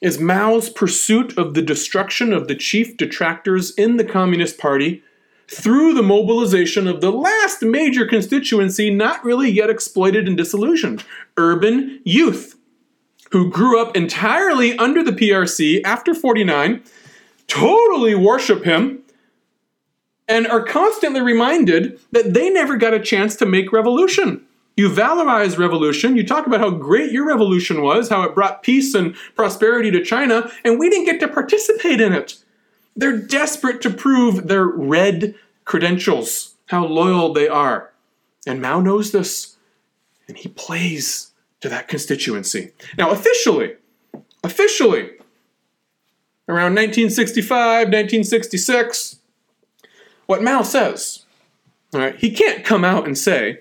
is Mao's pursuit of the destruction of the chief detractors in the Communist Party through the mobilization of the last major constituency not really yet exploited and disillusioned urban youth, who grew up entirely under the PRC after 49, totally worship him, and are constantly reminded that they never got a chance to make revolution. You valorize revolution, you talk about how great your revolution was, how it brought peace and prosperity to China, and we didn't get to participate in it. They're desperate to prove their red credentials, how loyal they are. And Mao knows this, and he plays to that constituency. Now, officially, officially, around 1965, 1966, what Mao says, all right, he can't come out and say,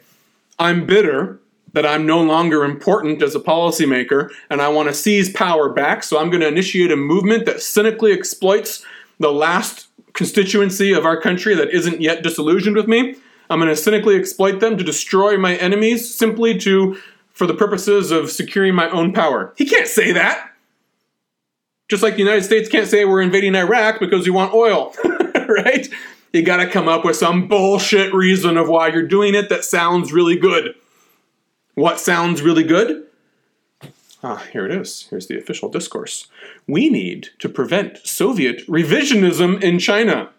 I'm bitter that I'm no longer important as a policymaker and I want to seize power back, so I'm going to initiate a movement that cynically exploits the last constituency of our country that isn't yet disillusioned with me. I'm going to cynically exploit them to destroy my enemies simply to for the purposes of securing my own power. He can't say that. Just like the United States can't say we're invading Iraq because we want oil, right? You got to come up with some bullshit reason of why you're doing it that sounds really good. What sounds really good? Ah, here it is. Here's the official discourse. We need to prevent Soviet revisionism in China.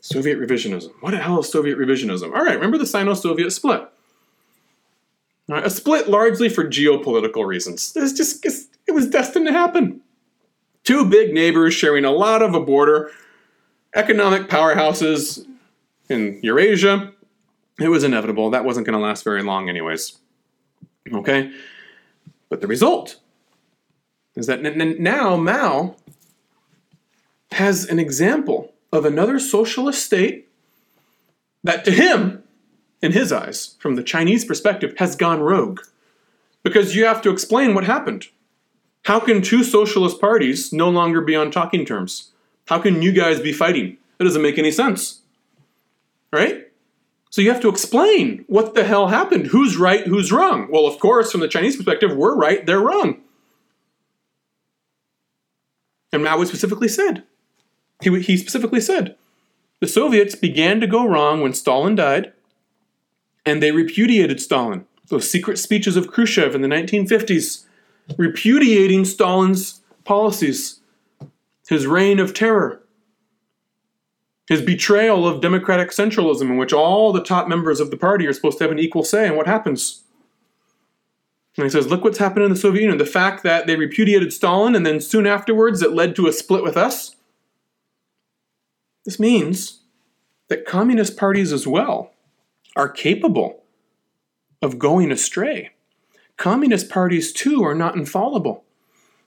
Soviet revisionism. What the hell is Soviet revisionism? All right, remember the Sino Soviet split. A split largely for geopolitical reasons. It's just, it was destined to happen. Two big neighbors sharing a lot of a border, economic powerhouses in Eurasia. It was inevitable. That wasn't going to last very long, anyways. Okay? But the result is that now Mao has an example of another socialist state that to him, in his eyes, from the Chinese perspective, has gone rogue. Because you have to explain what happened. How can two socialist parties no longer be on talking terms? How can you guys be fighting? That doesn't make any sense. Right? So you have to explain what the hell happened. Who's right, who's wrong? Well, of course, from the Chinese perspective, we're right, they're wrong. And Mao specifically said, he, he specifically said, the Soviets began to go wrong when Stalin died, and they repudiated Stalin. Those secret speeches of Khrushchev in the 1950s, repudiating Stalin's policies, his reign of terror, his betrayal of democratic centralism, in which all the top members of the party are supposed to have an equal say in what happens. And he says, look what's happened in the Soviet Union. The fact that they repudiated Stalin and then soon afterwards it led to a split with us. This means that communist parties as well are capable of going astray, communist parties too are not infallible.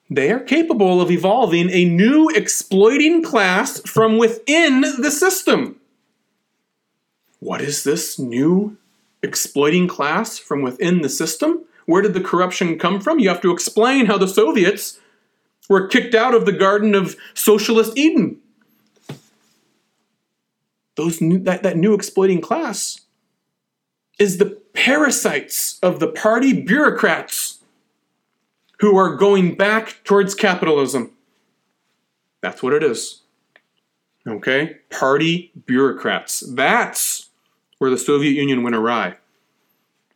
They are capable of evolving a new exploiting class from within the system. What is this new exploiting class from within the system? Where did the corruption come from? You have to explain how the Soviets were kicked out of the Garden of Socialist Eden. Those new, that, that new exploiting class is the parasites of the party bureaucrats who are going back towards capitalism. That's what it is. Okay? Party bureaucrats. That's where the Soviet Union went awry.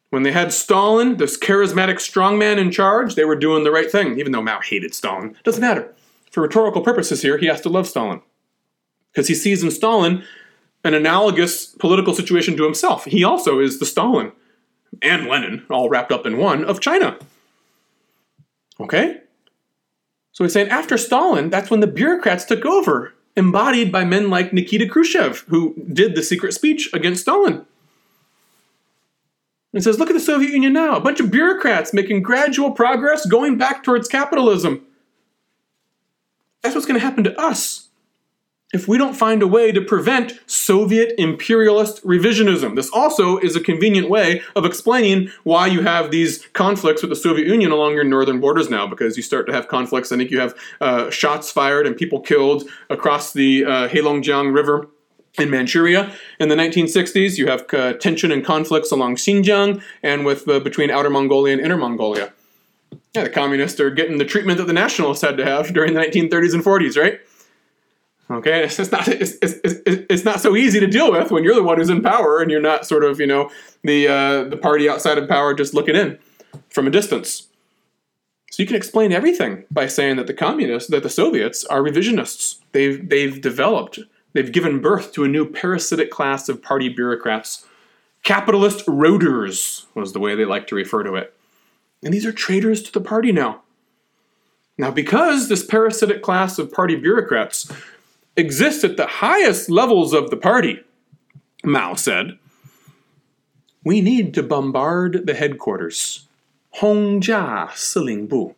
When they had Stalin, this charismatic strongman in charge, they were doing the right thing, even though Mao hated Stalin. Doesn't matter. For rhetorical purposes here, he has to love Stalin. Because he sees in Stalin an analogous political situation to himself. He also is the Stalin and Lenin, all wrapped up in one, of China. Okay? So he's saying after Stalin, that's when the bureaucrats took over, embodied by men like Nikita Khrushchev, who did the secret speech against Stalin. And says, look at the Soviet Union now, a bunch of bureaucrats making gradual progress going back towards capitalism. That's what's going to happen to us if we don't find a way to prevent Soviet imperialist revisionism. This also is a convenient way of explaining why you have these conflicts with the Soviet Union along your northern borders now, because you start to have conflicts. I think you have uh, shots fired and people killed across the uh, Heilongjiang River. In Manchuria in the 1960s, you have uh, tension and conflicts along Xinjiang and with uh, between Outer Mongolia and Inner Mongolia. Yeah, the communists are getting the treatment that the nationalists had to have during the 1930s and 40s, right? Okay, it's just not it's, it's, it's, not so easy to deal with when you're the one who's in power and you're not sort of you know the uh, the party outside of power just looking in from a distance. So you can explain everything by saying that the communists, that the Soviets are revisionists. They've they've developed, they've given birth to a new parasitic class of party bureaucrats. Capitalist roaders was the way they like to refer to it. And these are traitors to the party now. Now, because this parasitic class of party bureaucrats exists at the highest levels of the party, Mao said. We need to bombard the headquarters. Hongjia Siling Bu.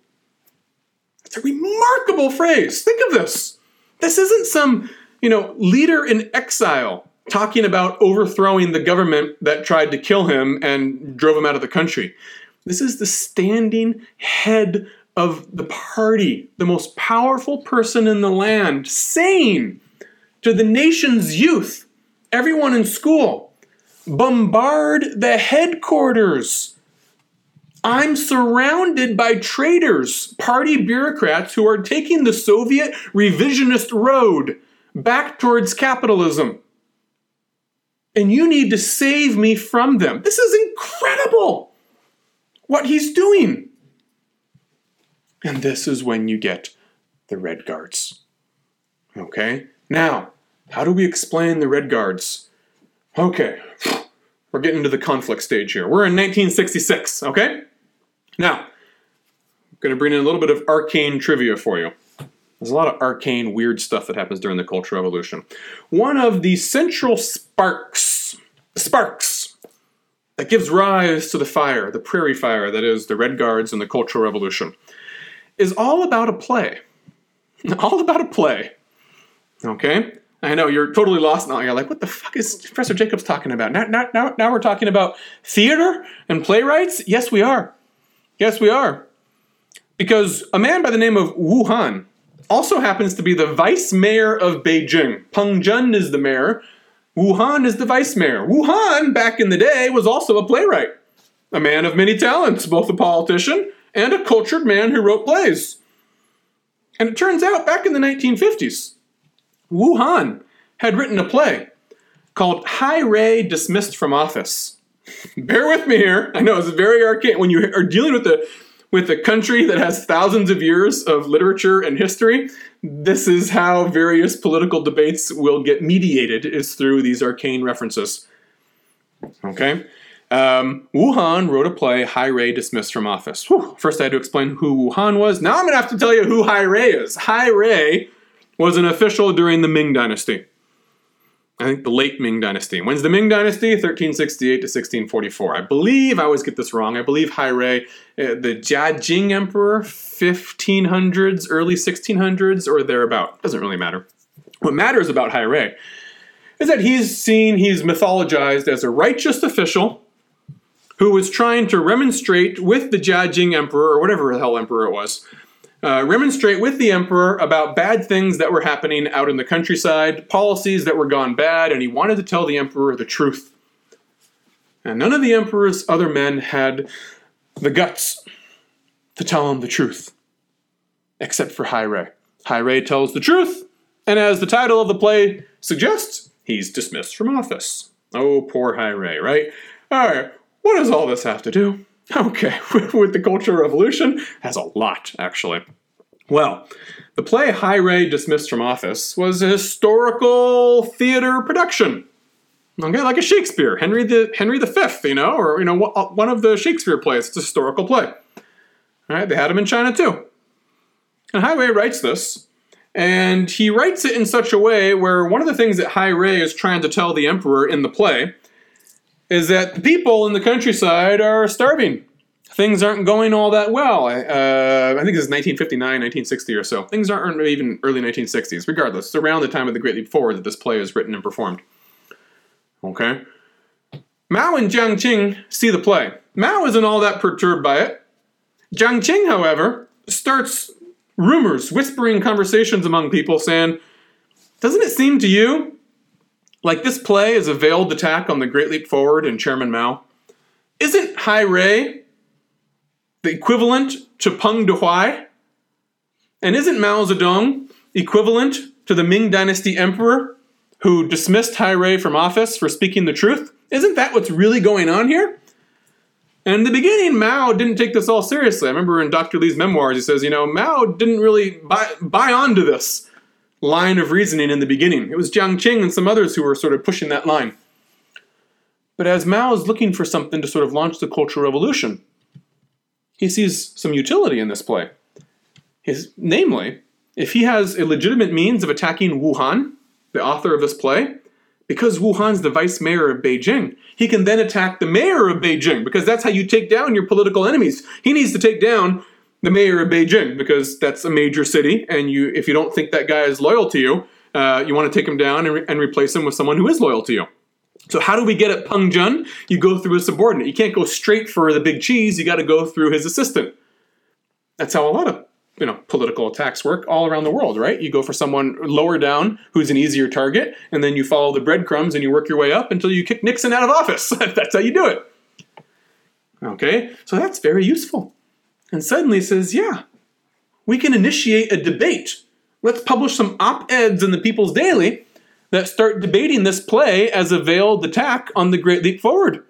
It's a remarkable phrase. Think of this. This isn't some, you know, leader in exile talking about overthrowing the government that tried to kill him and drove him out of the country. This is the standing head of the party, the most powerful person in the land, saying to the nation's youth, everyone in school, bombard the headquarters. I'm surrounded by traitors, party bureaucrats who are taking the Soviet revisionist road back towards capitalism. And you need to save me from them. This is incredible what he's doing. And this is when you get the Red Guards. Okay? Now, how do we explain the Red Guards? Okay, we're getting into the conflict stage here. We're in 1966, okay? Now, I'm going to bring in a little bit of arcane trivia for you. There's a lot of arcane, weird stuff that happens during the Cultural Revolution. One of the central sparks, sparks, that gives rise to the fire, the prairie fire that is the Red Guards and the Cultural Revolution, is all about a play. All about a play. Okay? I know you're totally lost now. You're like, what the fuck is Professor Jacobs talking about? Now, now, now, now we're talking about theater and playwrights? Yes, we are. Yes, we are. Because a man by the name of Wu Han also happens to be the vice mayor of Beijing. Peng Zhen is the mayor. Wu Han is the vice mayor. Wu Han, back in the day, was also a playwright. A man of many talents, both a politician and a cultured man who wrote plays. And it turns out, back in the 1950s, Wu Han had written a play called Hai Rui Dismissed from Office. Bear with me here. I know it's very arcane. When you are dealing with a with a country that has thousands of years of literature and history, this is how various political debates will get mediated is through these arcane references. Okay? Um, Wu Han wrote a play, Hai Rui Dismissed from Office. Whew. First, I had to explain who Wu Han was. Now I'm going to have to tell you who Hai Rui is. Hai Rui was an official during the Ming Dynasty. I think the late Ming Dynasty. When's the Ming Dynasty? 1368 to 1644. I believe, I always get this wrong, I believe Hai Rui, uh, the Jia Jing Emperor, 1500s, early 1600s, or thereabout. Doesn't really matter. What matters about Hai Rui is that he's seen, he's mythologized as a righteous official who was trying to remonstrate with the Jia Jing Emperor, or whatever the hell emperor it was, uh, remonstrate with the emperor about bad things that were happening out in the countryside, policies that were gone bad, and he wanted to tell the emperor the truth. And none of the emperor's other men had the guts to tell him the truth, except for. Hai Rui tells the truth, and as the title of the play suggests, he's dismissed from office. Oh, poor Hai Rui, right? All right, what does all this have to do? Okay, with the Cultural Revolution, has a lot, actually. Well, the play Hai Rui Dismissed from Office was a historical theater production. Okay, like a Shakespeare, Henry the Henry V, you know, or you know, uh, one of the Shakespeare plays. It's a historical play. All right, they had him in China too. And Hai Rui writes this, and he writes it in such a way where one of the things that Hai Rui is trying to tell the emperor in the play is that the people in the countryside are starving. Things aren't going all that well. Uh, I think this is 1959, 1960 or so. Things aren't even early 1960s. Regardless, it's around the time of the Great Leap Forward that this play is written and performed. Okay? Mao and Jiang Qing see the play. Mao isn't all that perturbed by it. Jiang Qing, however, starts rumors, whispering conversations among people saying, Doesn't it seem to you like this play is a veiled attack on the Great Leap Forward and Chairman Mao. Isn't Hai Rui the equivalent to Peng Dehuai? And isn't Mao Zedong equivalent to the Ming Dynasty emperor who dismissed Hai Rui from office for speaking the truth? Isn't that what's really going on here? And in the beginning, Mao didn't take this all seriously. I remember in Dr. Lee's memoirs, he says, you know, Mao didn't really buy, buy onto this line of reasoning in the beginning. It was Jiang Qing and some others who were sort of pushing that line. But as Mao is looking for something to sort of launch the Cultural Revolution, he sees some utility in this play. His, namely, if he has a legitimate means of attacking Wu Han, the author of this play, because Wu Han's the vice mayor of Beijing, he can then attack the mayor of Beijing, because that's how you take down your political enemies. He needs to take down the mayor of Beijing because that's a major city, and you if you don't think that guy is loyal to you, uh, you want to take him down and, re- and replace him with someone who is loyal to you. So how do we get at Peng Zhen? You go through a subordinate. You can't go straight for the big cheese. You got to go through his assistant. That's how a lot of you know political attacks work all around the world, right? You go for someone lower down who's an easier target, and then you follow the breadcrumbs and you work your way up until you kick Nixon out of office. that's how you do it. Okay, so that's very useful and suddenly says, yeah, we can initiate a debate. Let's publish some op eds in the People's Daily that start debating this play as a veiled attack on the Great Leap Forward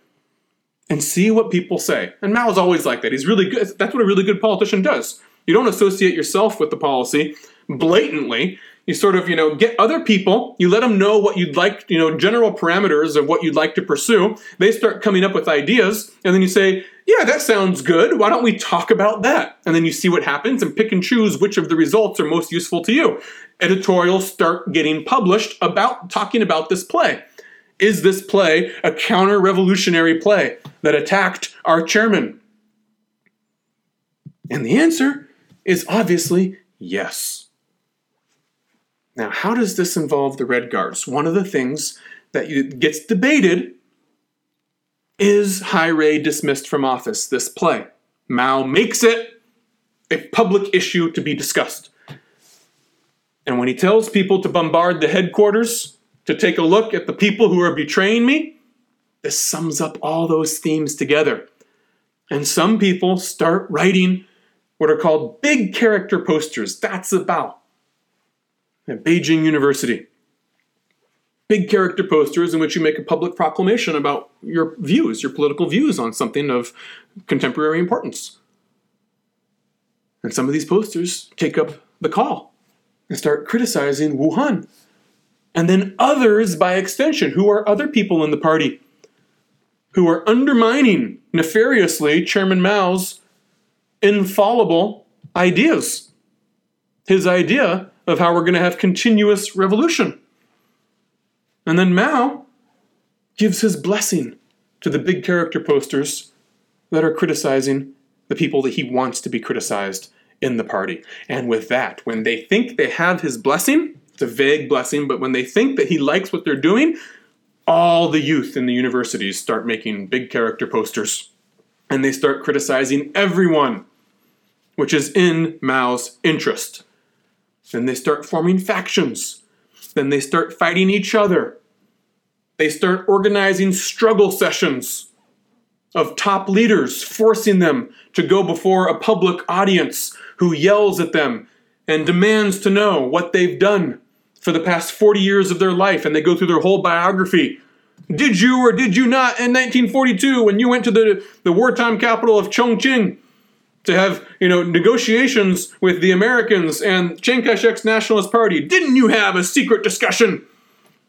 and see what people say. And Mao's always like that. He's really good. That's what a really good politician does. You don't associate yourself with the policy blatantly you sort of you know get other people you let them know what you'd like you know general parameters of what you'd like to pursue. They start coming up with ideas and then you say yeah that sounds good. Why don't we talk about that? And then you see what happens and pick and choose which of the results are most useful to you. Editorials start getting published about talking about this play. Is this play a counter revolutionary play that attacked our chairman? And the answer is obviously yes now, how does this involve the Red Guards? One of the things that gets debated is Rui dismissed from office, this play. Mao makes it a public issue to be discussed. And when he tells people to bombard the headquarters to take a look at the people who are betraying me, this sums up all those themes together. And some people start writing what are called big character posters. That's about at Beijing University. Big character posters in which you make a public proclamation about your views, your political views on something of contemporary importance. And some of these posters take up the call and start criticizing Wu Han. And then others, by extension, who are other people in the party, who are undermining nefariously Chairman Mao's infallible ideas. His idea of how we're going to have continuous revolution. And then Mao gives his blessing to the big character posters that are criticizing the people that he wants to be criticized in the party. And with that, when they think they have his blessing, it's a vague blessing, but when they think that he likes what they're doing, all the youth in the universities start making big character posters and they start criticizing everyone, which is in Mao's interest. Then they start forming factions. Then they start fighting each other. They start organizing struggle sessions of top leaders, forcing them to go before a public audience who yells at them and demands to know what they've done for the past 40 years of their life, and they go through their whole biography. Did you or did you not in 1942 when you went to the, the wartime capital of Chongqing to have, you know, negotiations with the Americans and Chiang Kai-shek's Nationalist Party? Didn't you have a secret discussion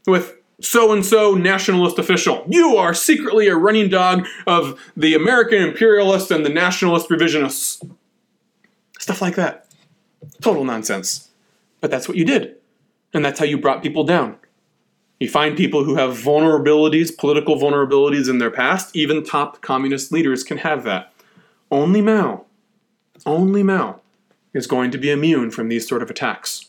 with so and so nationalist official. You are secretly a running dog of the American imperialists and the nationalist revisionists. Stuff like that. Total nonsense. But that's what you did. And that's how you brought people down. You find people who have vulnerabilities, political vulnerabilities in their past. Even top communist leaders can have that. Only Mao, only Mao is going to be immune from these sort of attacks.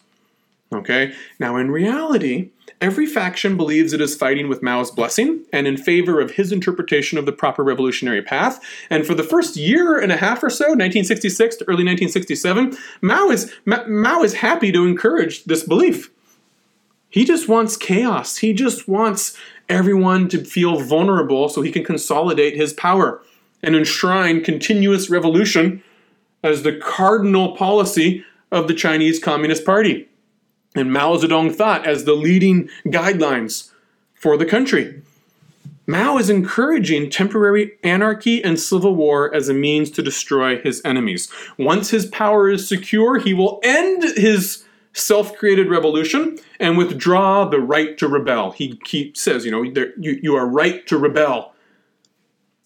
Okay? Now, in reality, every faction believes it is fighting with Mao's blessing and in favor of his interpretation of the proper revolutionary path. And for the first year and a half or so, 1966 to early 1967, Mao is, Ma- Mao is happy to encourage this belief. He just wants chaos. He just wants everyone to feel vulnerable so he can consolidate his power and enshrine continuous revolution as the cardinal policy of the Chinese Communist Party and Mao Zedong thought as the leading guidelines for the country. Mao is encouraging temporary anarchy and civil war as a means to destroy his enemies. Once his power is secure, he will end his self created revolution and withdraw the right to rebel. He, he says, you know, there, you, you are right to rebel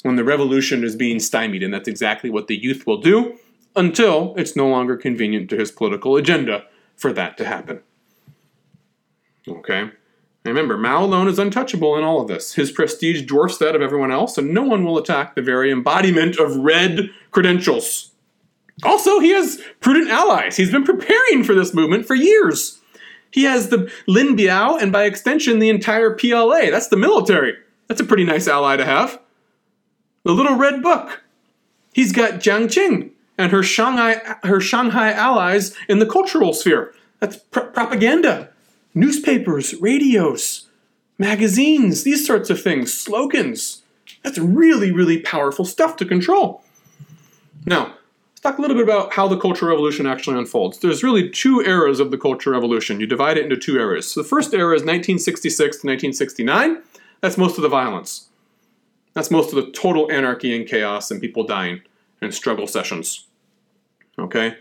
when the revolution is being stymied, and that's exactly what the youth will do until it's no longer convenient to his political agenda for that to happen. Okay? Remember, Mao alone is untouchable in all of this. His prestige dwarfs that of everyone else, and no one will attack the very embodiment of red credentials. Also, he has prudent allies. He's been preparing for this movement for years. He has the Lin Biao and by extension the entire PLA. That's the military. That's a pretty nice ally to have. The Little Red Book. He's got Jiang Qing and her Shanghai, her Shanghai allies in the cultural sphere. That's pr- propaganda newspapers, radios, magazines, these sorts of things, slogans. That's really, really powerful stuff to control. Now, let's talk a little bit about how the Cultural Revolution actually unfolds. There's really two eras of the Cultural Revolution. You divide it into two eras. So the first era is 1966 to 1969. That's most of the violence. That's most of the total anarchy and chaos and people dying and struggle sessions. Okay?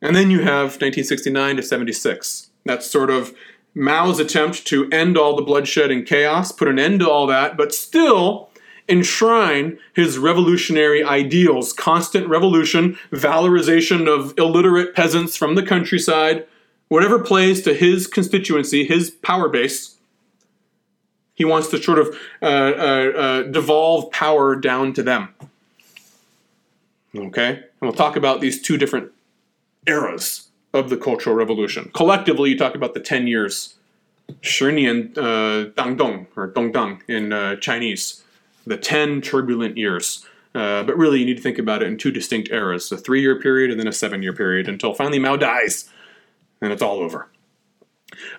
And then you have 1969 to 76. That's sort of Mao's attempt to end all the bloodshed and chaos, put an end to all that, but still enshrine his revolutionary ideals constant revolution, valorization of illiterate peasants from the countryside, whatever plays to his constituency, his power base. He wants to sort of uh, uh, uh, devolve power down to them. Okay? And we'll talk about these two different eras of the Cultural Revolution. Collectively, you talk about the 10 years. 十年 uh, Dangdong, or Dongdang in uh, Chinese, the 10 turbulent years. Uh, but really, you need to think about it in two distinct eras a three year period and then a seven year period until finally Mao dies and it's all over.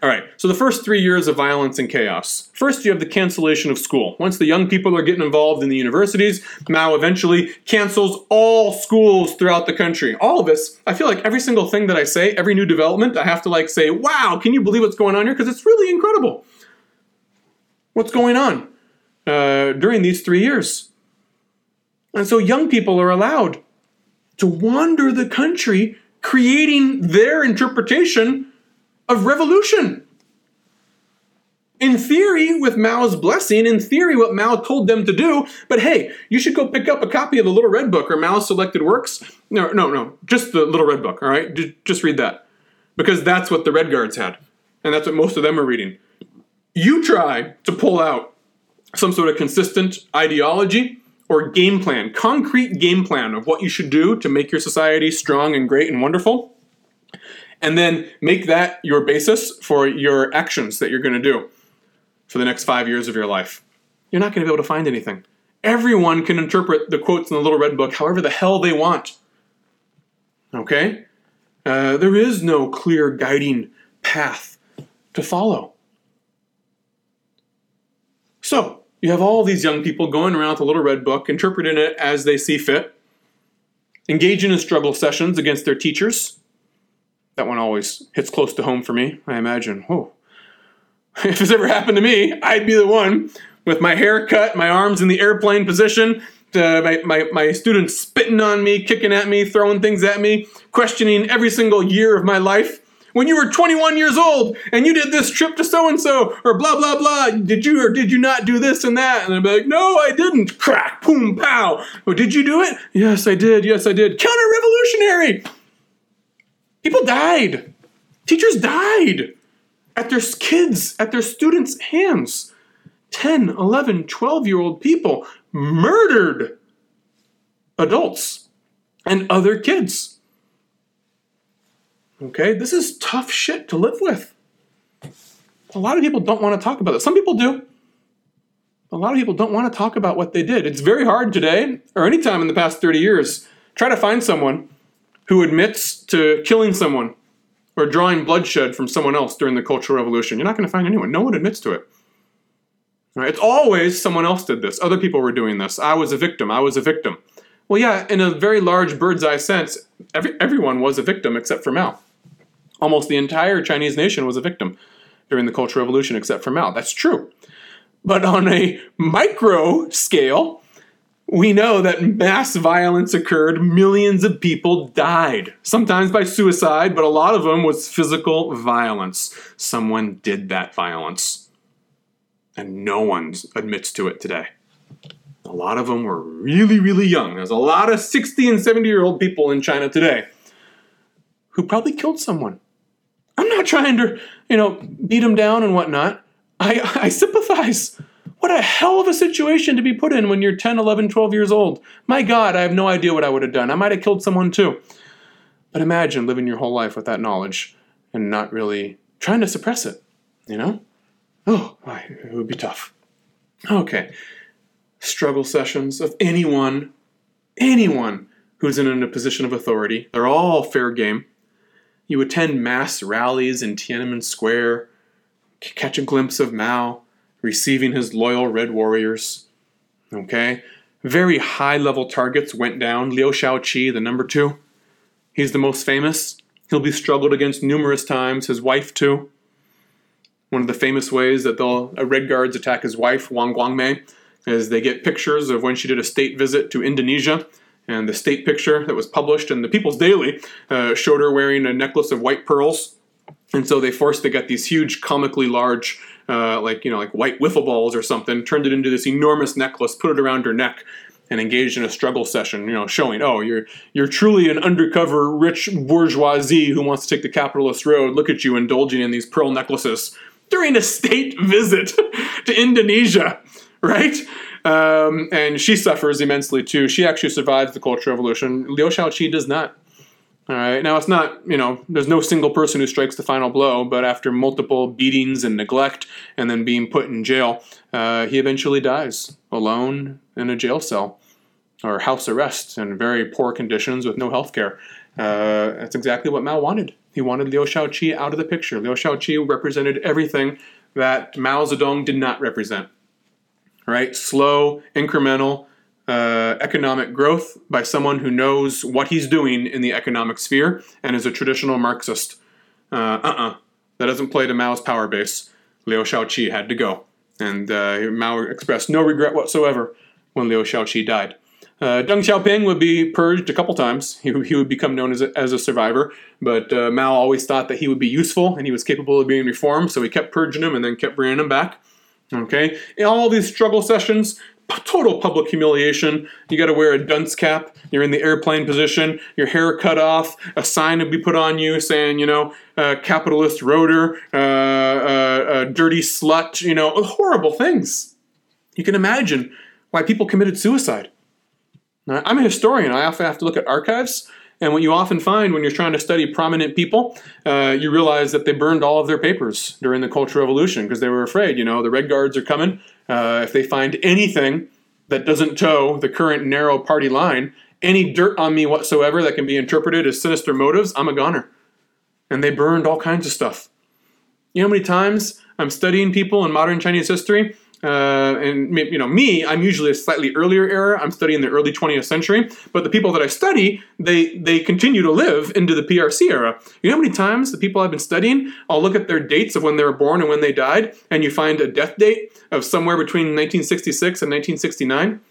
All right, so the first three years of violence and chaos. First, you have the cancellation of school. Once the young people are getting involved in the universities, Mao eventually cancels all schools throughout the country. All of this, I feel like every single thing that I say, every new development, I have to like say, wow, can you believe what's going on here? Because it's really incredible. What's going on uh, during these three years? And so young people are allowed to wander the country creating their interpretation of revolution. In theory, with Mao's blessing, in theory, what Mao told them to do, but hey, you should go pick up a copy of the Little Red Book or Mao's selected works. No, no, no, just the Little Red Book, all right? Just read that. Because that's what the Red Guards had. And that's what most of them are reading. You try to pull out some sort of consistent ideology or game plan, concrete game plan of what you should do to make your society strong and great and wonderful, and then make that your basis for your actions that you're going to do for the next five years of your life. You're not going to be able to find anything. Everyone can interpret the quotes in the Little Red Book however the hell they want. Okay? Uh, there is no clear guiding path to follow. So, you have all these young people going around with a little red book, interpreting it as they see fit, engaging in struggle sessions against their teachers. That one always hits close to home for me, I imagine. Whoa. If this ever happened to me, I'd be the one with my hair cut, my arms in the airplane position, uh, my, my, my students spitting on me, kicking at me, throwing things at me, questioning every single year of my life. When you were 21 years old and you did this trip to so and so or blah blah blah did you or did you not do this and that? And i'd be like no i didn't. Crack boom pow. Oh, did you do it? Yes i did. Yes i did. Counter revolutionary people died teachers died at their kids at their students hands 10 11 12 year old people murdered adults and other kids Okay, this is tough shit to live with. A lot of people don't want to talk about it. Some people do. A lot of people don't want to talk about what they did. It's very hard today, or any time in the past 30 years, try to find someone who admits to killing someone or drawing bloodshed from someone else during the Cultural Revolution. You're not going to find anyone. No one admits to it. Right? It's always someone else did this. Other people were doing this. I was a victim. I was a victim. Well, yeah, in a very large bird's eye sense, every, everyone was a victim except for Mao. Almost the entire Chinese nation was a victim during the Cultural Revolution, except for Mao. That's true. But on a micro scale, we know that mass violence occurred. Millions of people died, sometimes by suicide, but a lot of them was physical violence. Someone did that violence. And no one admits to it today. A lot of them were really, really young. There's a lot of 60 and 70 year old people in China today who probably killed someone. I'm not trying to, you know, beat them down and whatnot. I, I sympathize. What a hell of a situation to be put in when you're 10, 11, 12 years old. My God, I have no idea what I would have done. I might have killed someone too. But imagine living your whole life with that knowledge and not really trying to suppress it, you know? Oh, it would be tough. Okay. Struggle sessions of anyone, anyone who's in a position of authority. They're all fair game. You attend mass rallies in Tiananmen Square, catch a glimpse of Mao receiving his loyal Red Warriors. Okay? Very high level targets went down. Liu Shaoqi, the number two, he's the most famous. He'll be struggled against numerous times, his wife, too. One of the famous ways that the Red Guards attack his wife, Wang Guangmei, is they get pictures of when she did a state visit to Indonesia and the state picture that was published in the People's Daily uh, showed her wearing a necklace of white pearls. And so they forced to get these huge, comically large, uh, like you know, like white wiffle balls or something, turned it into this enormous necklace, put it around her neck, and engaged in a struggle session. You know, showing, oh, you're you're truly an undercover rich bourgeoisie who wants to take the capitalist road. Look at you indulging in these pearl necklaces during a state visit to Indonesia, right? Um, and she suffers immensely too. She actually survives the Cultural Revolution. Liu Shaoqi does not. All right. Now it's not, you know, there's no single person who strikes the final blow, but after multiple beatings and neglect, and then being put in jail, uh, he eventually dies alone in a jail cell or house arrest in very poor conditions with no health care. Uh, that's exactly what Mao wanted. He wanted Liu Shaoqi out of the picture. Liu Shaoqi represented everything that Mao Zedong did not represent right? Slow, incremental uh, economic growth by someone who knows what he's doing in the economic sphere and is a traditional Marxist. Uh uh That doesn't play to Mao's power base. Liu Shaoqi had to go. And uh, Mao expressed no regret whatsoever when Liu Shaoqi died. Uh, Deng Xiaoping would be purged a couple times. He, he would become known as a, as a survivor, but uh, Mao always thought that he would be useful and he was capable of being reformed, so he kept purging him and then kept bringing him back. Okay? In all these struggle sessions, total public humiliation. You got to wear a dunce cap. You're in the airplane position. Your hair cut off. A sign would be put on you saying, you know, uh, capitalist roader, uh, uh, dirty slut. You know, horrible things. You can imagine why people committed suicide. Now, I'm a historian. I often have to look at archives. And what you often find when you're trying to study prominent people, uh, you realize that they burned all of their papers during the Cultural Revolution because they were afraid, you know, the Red Guards are coming. Uh, if they find anything that doesn't toe the current narrow party line, any dirt on me whatsoever that can be interpreted as sinister motives, I'm a goner. And they burned all kinds of stuff. You know how many times I'm studying people in modern Chinese history uh, and you know me, I'm usually a slightly earlier era. I'm studying the early 20th century, but the people that I study, they they continue to live into the PRC era. You know how many times the people I've been studying, I'll look at their dates of when they were born and when they died, and you find a death date of somewhere between 1966 and 1969,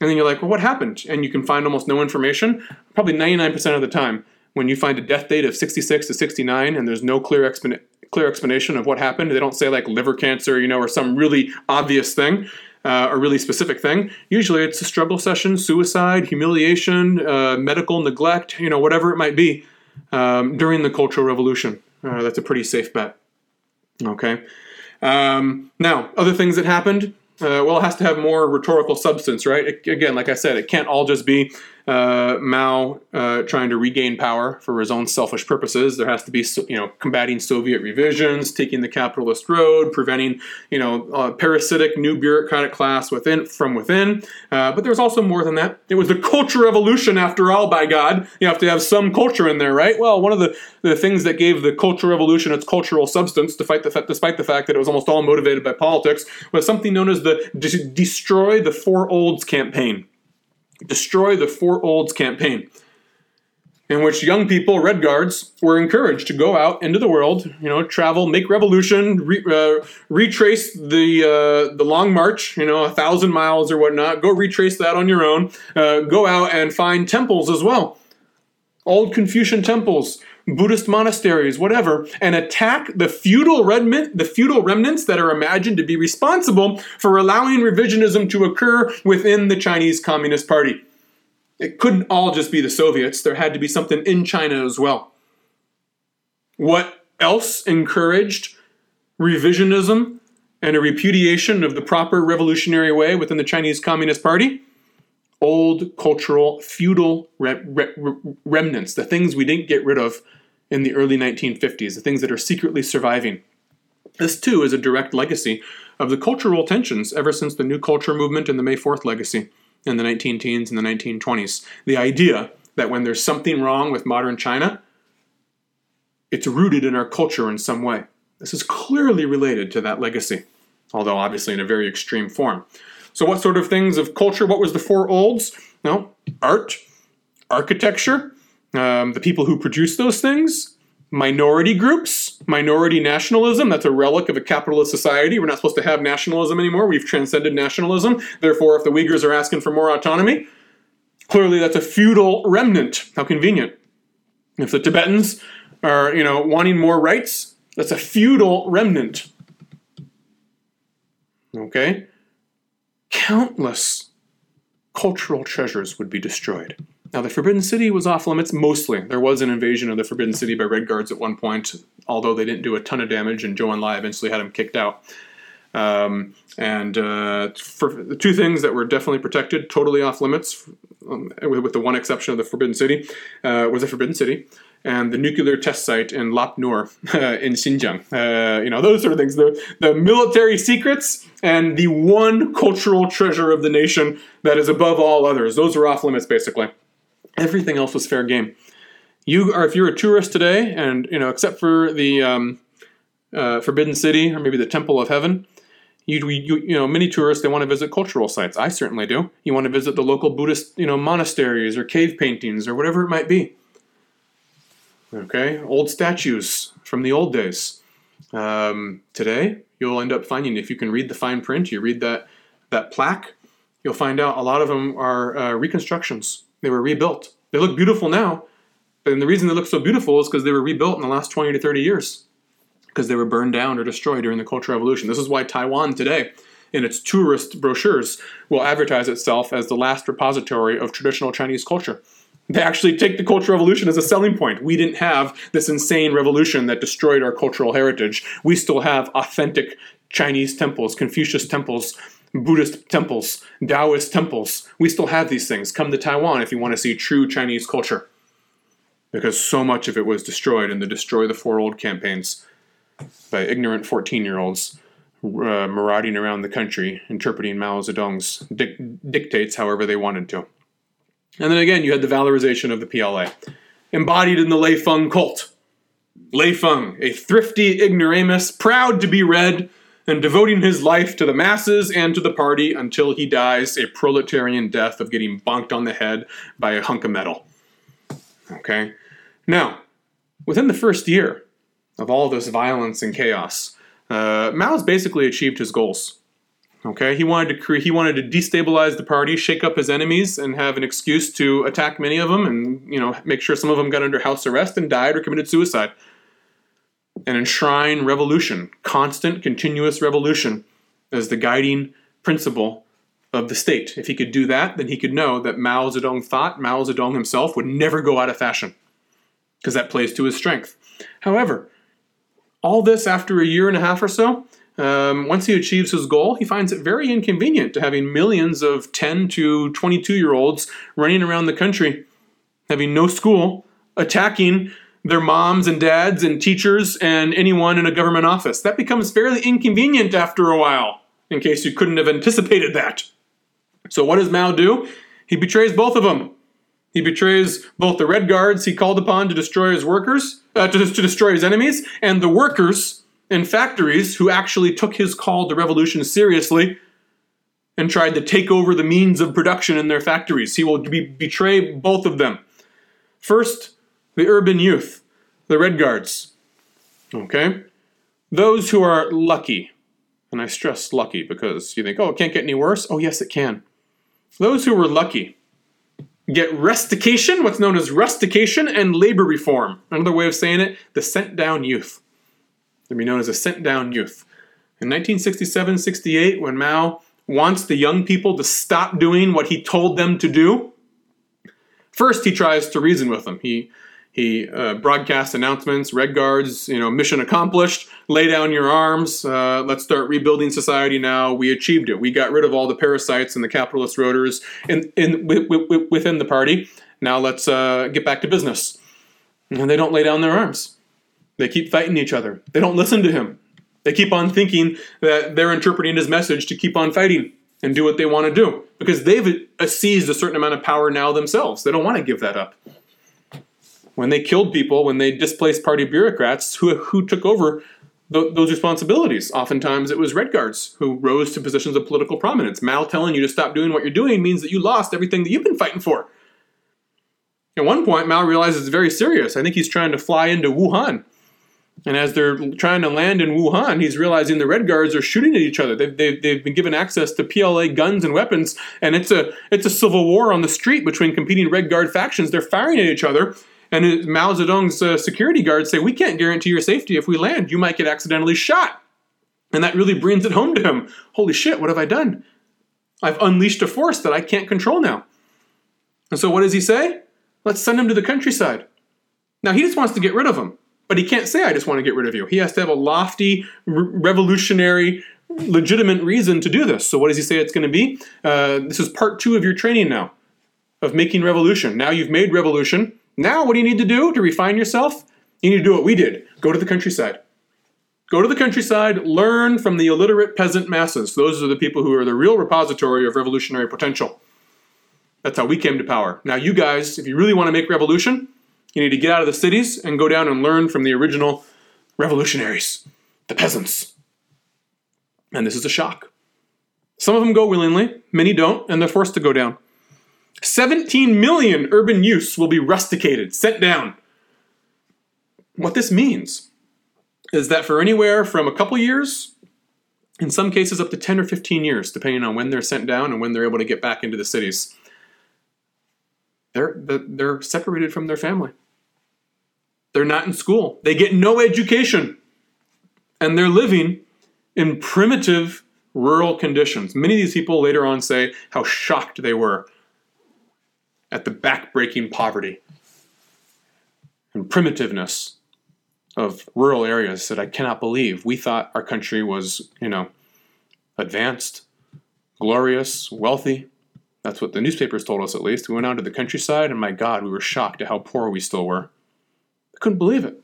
and then you're like, well, what happened? And you can find almost no information. Probably 99% of the time, when you find a death date of 66 to 69 and there's no clear explanation clear explanation of what happened. They don't say like liver cancer, you know, or some really obvious thing. Uh, a really specific thing. Usually, it's a struggle session, suicide, humiliation, uh, medical neglect, you know, whatever it might be um, during the Cultural Revolution. Uh, that's a pretty safe bet. Okay. Um, now, other things that happened. Uh, well, it has to have more rhetorical substance, right? It, again, like I said, it can't all just be uh, Mao uh, trying to regain power for his own selfish purposes. There has to be, you know, combating Soviet revisions, taking the capitalist road, preventing, you know, parasitic new bureaucratic class within from within. Uh, but there's also more than that. It was the culture revolution, after all. By God, you have to have some culture in there, right? Well, one of the, the things that gave the culture revolution its cultural substance, despite the, despite the fact that it was almost all motivated by politics, was something known as the Destroy the Four Olds campaign destroy the Four Olds campaign, in which young people, Red Guards, were encouraged to go out into the world, you know, travel, make revolution, re, uh, retrace the uh, the long march, you know, a thousand miles or whatnot. Go retrace that on your own. Uh, go out and find temples as well, old Confucian temples. Buddhist monasteries, whatever, and attack the feudal remnant, the feudal remnants that are imagined to be responsible for allowing revisionism to occur within the Chinese Communist Party. It couldn't all just be the Soviets. There had to be something in China as well. What else encouraged revisionism and a repudiation of the proper revolutionary way within the Chinese Communist Party? Old cultural feudal re- re- remnants, the things we didn't get rid of in the early 1950s, the things that are secretly surviving. This, too, is a direct legacy of the cultural tensions ever since the New Culture movement and the May 4th legacy in the 19 teens and the 1920s. The idea that when there's something wrong with modern China, it's rooted in our culture in some way. This is clearly related to that legacy, although obviously in a very extreme form. So, what sort of things of culture? What was the four olds? No, art, architecture, um, the people who produce those things, minority groups, minority nationalism. That's a relic of a capitalist society. We're not supposed to have nationalism anymore. We've transcended nationalism. Therefore, if the Uyghurs are asking for more autonomy, clearly that's a feudal remnant. How convenient. If the Tibetans are, you know, wanting more rights, that's a feudal remnant. Okay? Countless cultural treasures would be destroyed. Now, the Forbidden City was off limits mostly. There was an invasion of the Forbidden City by Red Guards at one point, although they didn't do a ton of damage, and Zhou Enlai eventually had them kicked out. Um, and uh, for the two things that were definitely protected, totally off limits, um, with, the one exception of the Forbidden City, uh, was the Forbidden City and the nuclear test site in Lop Nur uh, in Xinjiang. Uh, you know, those sort of things. The, the military secrets and the one cultural treasure of the nation that is above all others. Those are off limits, basically. Everything else was fair game. You are if you're a tourist today, and you know, except for the um, uh, Forbidden City or maybe the Temple of Heaven, you, you you know many tourists they want to visit cultural sites. I certainly do. You want to visit the local Buddhist you know monasteries or cave paintings or whatever it might be. Okay, old statues from the old days. Um, today, you'll end up finding if you can read the fine print, you read that that plaque, you'll find out a lot of them are uh, reconstructions they were rebuilt. They look beautiful now, and the reason they look so beautiful is because they were rebuilt in the last 20 to 30 years because they were burned down or destroyed during the Cultural Revolution. This is why Taiwan today in its tourist brochures, will advertise itself as the last repository of traditional Chinese culture. They actually take the Cultural Revolution as a selling point. We didn't have this insane revolution that destroyed our cultural heritage. We still have authentic Chinese temples, Confucius temples, Buddhist temples, Taoist temples. We still have these things. Come to Taiwan if you want to see true Chinese culture. Because so much of it was destroyed in the Destroy the Four Old campaigns by ignorant 14 year olds uh, marauding around the country, interpreting Mao Zedong's dictates however they wanted to. And then again, you had the valorization of the PLA, embodied in the Lei Feng cult. Lei Feng, a thrifty ignoramus, proud to be read, and devoting his life to the masses and to the party until he dies a proletarian death of getting bonked on the head by a hunk of metal. Okay? Now, within the first year of all this violence and chaos, uh, Mao's basically achieved his goals. Okay, he wanted to create, he wanted to destabilize the party, shake up his enemies, and have an excuse to attack many of them, and you know make sure some of them got under house arrest and died or committed suicide. And enshrine revolution, constant, continuous revolution, as the guiding principle of the state. If he could do that, then he could know that Mao Zedong thought Mao Zedong himself would never go out of fashion, because that plays to his strength. However, all this after a year and a half or so, um, once he achieves his goal, he finds it very inconvenient to having millions of 10 to 22 year olds running around the country, having no school, attacking their moms and dads and teachers and anyone in a government office. That becomes fairly inconvenient after a while, in case you couldn't have anticipated that. So, what does Mao do? He betrays both of them. He betrays both the Red Guards he called upon to destroy his workers, uh, to, to destroy his enemies, and the workers in factories who actually took his call to revolution seriously and tried to take over the means of production in their factories. He will be, betray both of them. First, the urban youth, the Red Guards. Okay? Those who are lucky, and I stress lucky because you think, oh, it can't get any worse. Oh, yes, it can. Those who were lucky get rustication, what's known as rustication, and labor reform. Another way of saying it, the sent down youth. They'd be known as a sent down youth. In 1967 68, when Mao wants the young people to stop doing what he told them to do, first he tries to reason with them. He he uh, broadcasts announcements, red guards, you know, mission accomplished, lay down your arms, uh, let's start rebuilding society now. We achieved it. We got rid of all the parasites and the capitalist roaders in, in, within the party. Now let's uh, get back to business. And they don't lay down their arms. They keep fighting each other. They don't listen to him. They keep on thinking that they're interpreting his message to keep on fighting and do what they want to do because they've seized a certain amount of power now themselves. They don't want to give that up. When they killed people, when they displaced party bureaucrats, who, who took over th- those responsibilities? Oftentimes it was Red Guards who rose to positions of political prominence. Mao telling you to stop doing what you're doing means that you lost everything that you've been fighting for. At one point, Mao realizes it's very serious. I think he's trying to fly into Wuhan and as they're trying to land in Wuhan, he's realizing the Red Guards are shooting at each other. They've, they've, they've been given access to PLA guns and weapons, and it's a it's a civil war on the street between competing Red Guard factions. They're firing at each other, and Mao Zedong's uh, security guards say, "We can't guarantee your safety. If we land, you might get accidentally shot." And that really brings it home to him. Holy shit! What have I done? I've unleashed a force that I can't control now. And so, what does he say? Let's send him to the countryside. Now he just wants to get rid of him. But he can't say, I just want to get rid of you. He has to have a lofty, re- revolutionary, legitimate reason to do this. So, what does he say it's going to be? Uh, this is part two of your training now of making revolution. Now you've made revolution. Now, what do you need to do to refine yourself? You need to do what we did go to the countryside. Go to the countryside, learn from the illiterate peasant masses. Those are the people who are the real repository of revolutionary potential. That's how we came to power. Now, you guys, if you really want to make revolution, you need to get out of the cities and go down and learn from the original revolutionaries, the peasants. And this is a shock. Some of them go willingly, many don't, and they're forced to go down. 17 million urban youths will be rusticated, sent down. What this means is that for anywhere from a couple years, in some cases up to 10 or 15 years, depending on when they're sent down and when they're able to get back into the cities, they're, they're separated from their family. They're not in school. They get no education. And they're living in primitive, rural conditions. Many of these people later on say how shocked they were at the backbreaking poverty and primitiveness of rural areas that I cannot believe. We thought our country was, you know, advanced, glorious, wealthy. That's what the newspapers told us, at least. We went out to the countryside, and my God, we were shocked at how poor we still were. I couldn't believe it.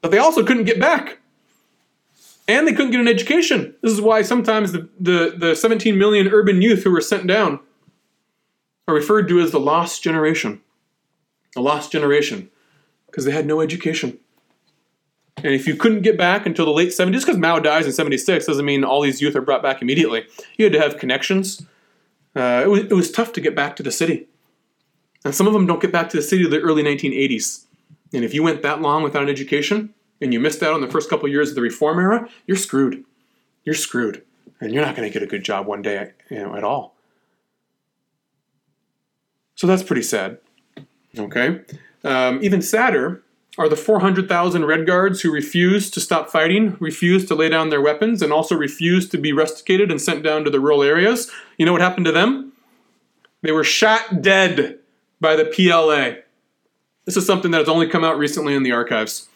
But they also couldn't get back. And they couldn't get an education. This is why sometimes the, the, the 17 million urban youth who were sent down are referred to as the lost generation. The lost generation, because they had no education. And if you couldn't get back until the late 70s, just because Mao dies in 76 doesn't mean all these youth are brought back immediately. You had to have connections. Uh, it, was, it was tough to get back to the city. And some of them don't get back to the city until the early 1980s. And if you went that long without an education and you missed out on the first couple years of the reform era, you're screwed. You're screwed. And you're not going to get a good job one day you know, at all. So that's pretty sad. Okay? Um, even sadder are the 400,000 Red Guards who refused to stop fighting, refused to lay down their weapons, and also refused to be rusticated and sent down to the rural areas. You know what happened to them? They were shot dead by the PLA. This is something that has only come out recently in the archives.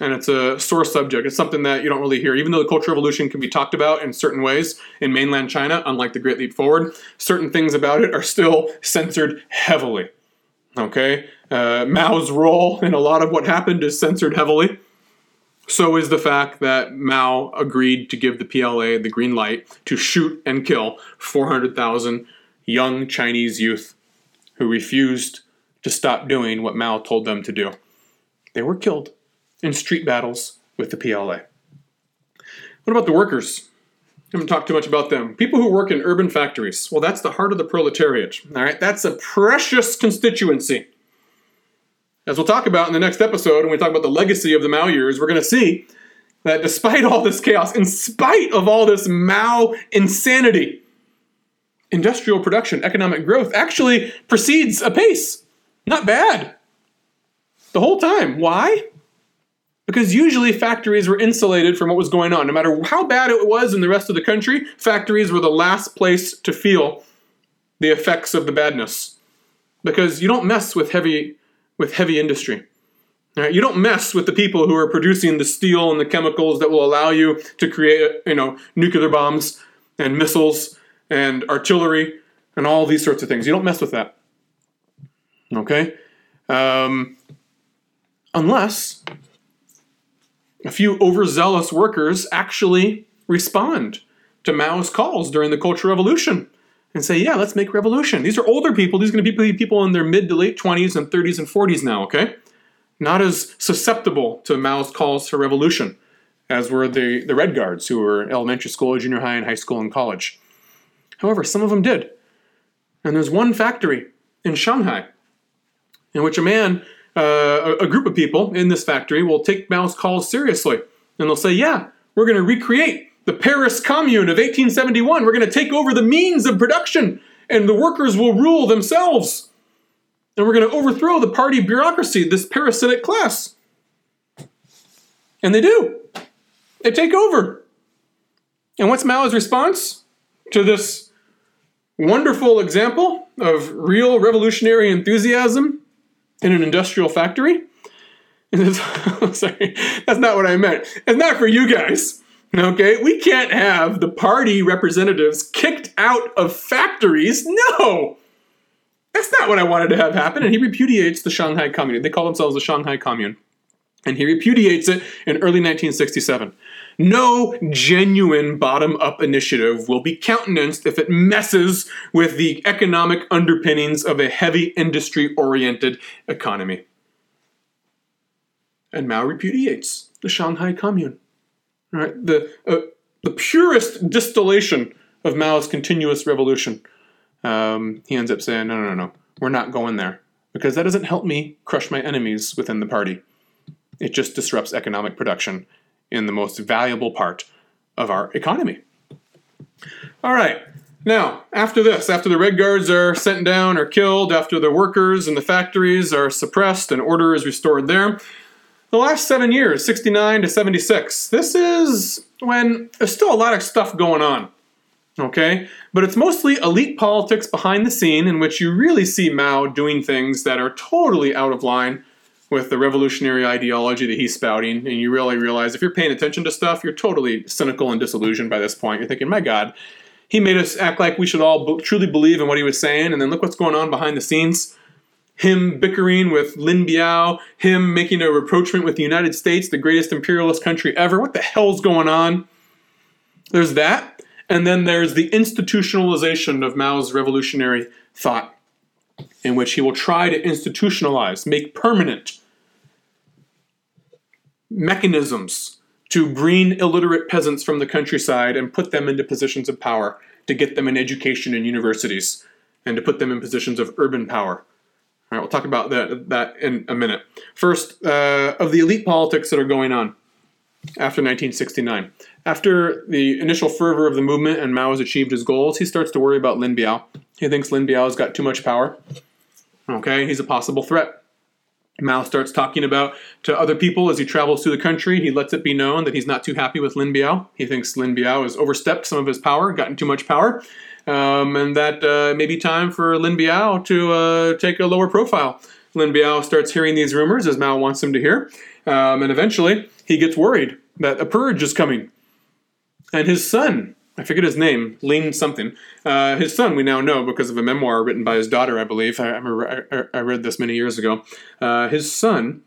And it's a sore subject. It's something that you don't really hear. Even though the Cultural Revolution can be talked about in certain ways in mainland China, unlike the Great Leap Forward, certain things about it are still censored heavily. Okay? Uh, Mao's role in a lot of what happened is censored heavily. So is the fact that Mao agreed to give the PLA the green light to shoot and kill 400,000 young Chinese youth who refused to stop doing what Mao told them to do. They were killed in street battles with the PLA. What about the workers? I haven't talked too much about them. People who work in urban factories. Well, that's the heart of the proletariat. All right, that's a precious constituency. As we'll talk about in the next episode, when we talk about the legacy of the Mao years, we're going to see that despite all this chaos, in spite of all this Mao insanity, industrial production, economic growth actually proceeds apace. Not bad. The whole time. Why? Because usually factories were insulated from what was going on. No matter how bad it was in the rest of the country, factories were the last place to feel the effects of the badness. Because you don't mess with heavy with heavy industry. Right? You don't mess with the people who are producing the steel and the chemicals that will allow you to create, you know, nuclear bombs and missiles and artillery and all these sorts of things. You don't mess with that. Okay? Um, unless a few overzealous workers actually respond to Mao's calls during the Cultural Revolution and say, yeah, let's make revolution. These are older people. These are going to be people in their mid to late 20s and 30s and 40s now, okay? Not as susceptible to Mao's calls for revolution as were the, the Red Guards, who were elementary school, junior high, and high school and college. However, some of them did. And there's one factory in Shanghai in which a man, uh, a group of people in this factory will take Mao's calls seriously. And they'll say, yeah, we're going to recreate the Paris Commune of 1871. We're going to take over the means of production, and the workers will rule themselves. And we're going to overthrow the party bureaucracy, this parasitic class. And they do. They take over. And what's Mao's response to this wonderful example of real revolutionary enthusiasm in an industrial factory? Sorry, that's not what I meant. It's not for you guys. Okay, we can't have the party representatives kicked out of factories. No! That's not what I wanted to have happen. And he repudiates the Shanghai Commune. They call themselves the Shanghai Commune. And he repudiates it in early 1967. No genuine bottom up initiative will be countenanced if it messes with the economic underpinnings of a heavy industry oriented economy. And Mao repudiates the Shanghai Commune. Right? The, uh, the purest distillation of Mao's continuous revolution. Um, he ends up saying, no, no, no, no, we're not going there because that doesn't help me crush my enemies within the party. It just disrupts economic production in the most valuable part of our economy. All right. Now, after this, after the Red Guards are sent down or killed, after the workers in the factories are suppressed and order is restored there, the last seven years, 69 to 76, this is when there's still a lot of stuff going on. Okay? But it's mostly elite politics behind the scene in which you really see Mao doing things that are totally out of line with the revolutionary ideology that he's spouting. And you really realize if you're paying attention to stuff, you're totally cynical and disillusioned by this point. You're thinking, my God, he made us act like we should all truly believe in what he was saying, and then look what's going on behind the scenes. Him bickering with Lin Biao, him making a rapprochement with the United States, the greatest imperialist country ever. What the hell's going on? There's that. And then there's the institutionalization of Mao's revolutionary thought, in which he will try to institutionalize, make permanent mechanisms to bring illiterate peasants from the countryside and put them into positions of power, to get them an education in universities, and to put them in positions of urban power. All right, we'll talk about that, that in a minute. First, uh, of the elite politics that are going on after 1969. After the initial fervor of the movement and Mao has achieved his goals, he starts to worry about Lin Biao. He thinks Lin Biao has got too much power. Okay, he's a possible threat. Mao starts talking about to other people as he travels through the country. He lets it be known that he's not too happy with Lin Biao. He thinks Lin Biao has overstepped some of his power, gotten too much power, um, and that uh, may be time for Lin Biao to uh, take a lower profile. Lin Biao starts hearing these rumors as Mao wants him to hear, um, and eventually he gets worried that a purge is coming. And his son, I forget his name, Lin something. Uh, his son, we now know because of a memoir written by his daughter, I believe. I, I, I read this many years ago. Uh, his son,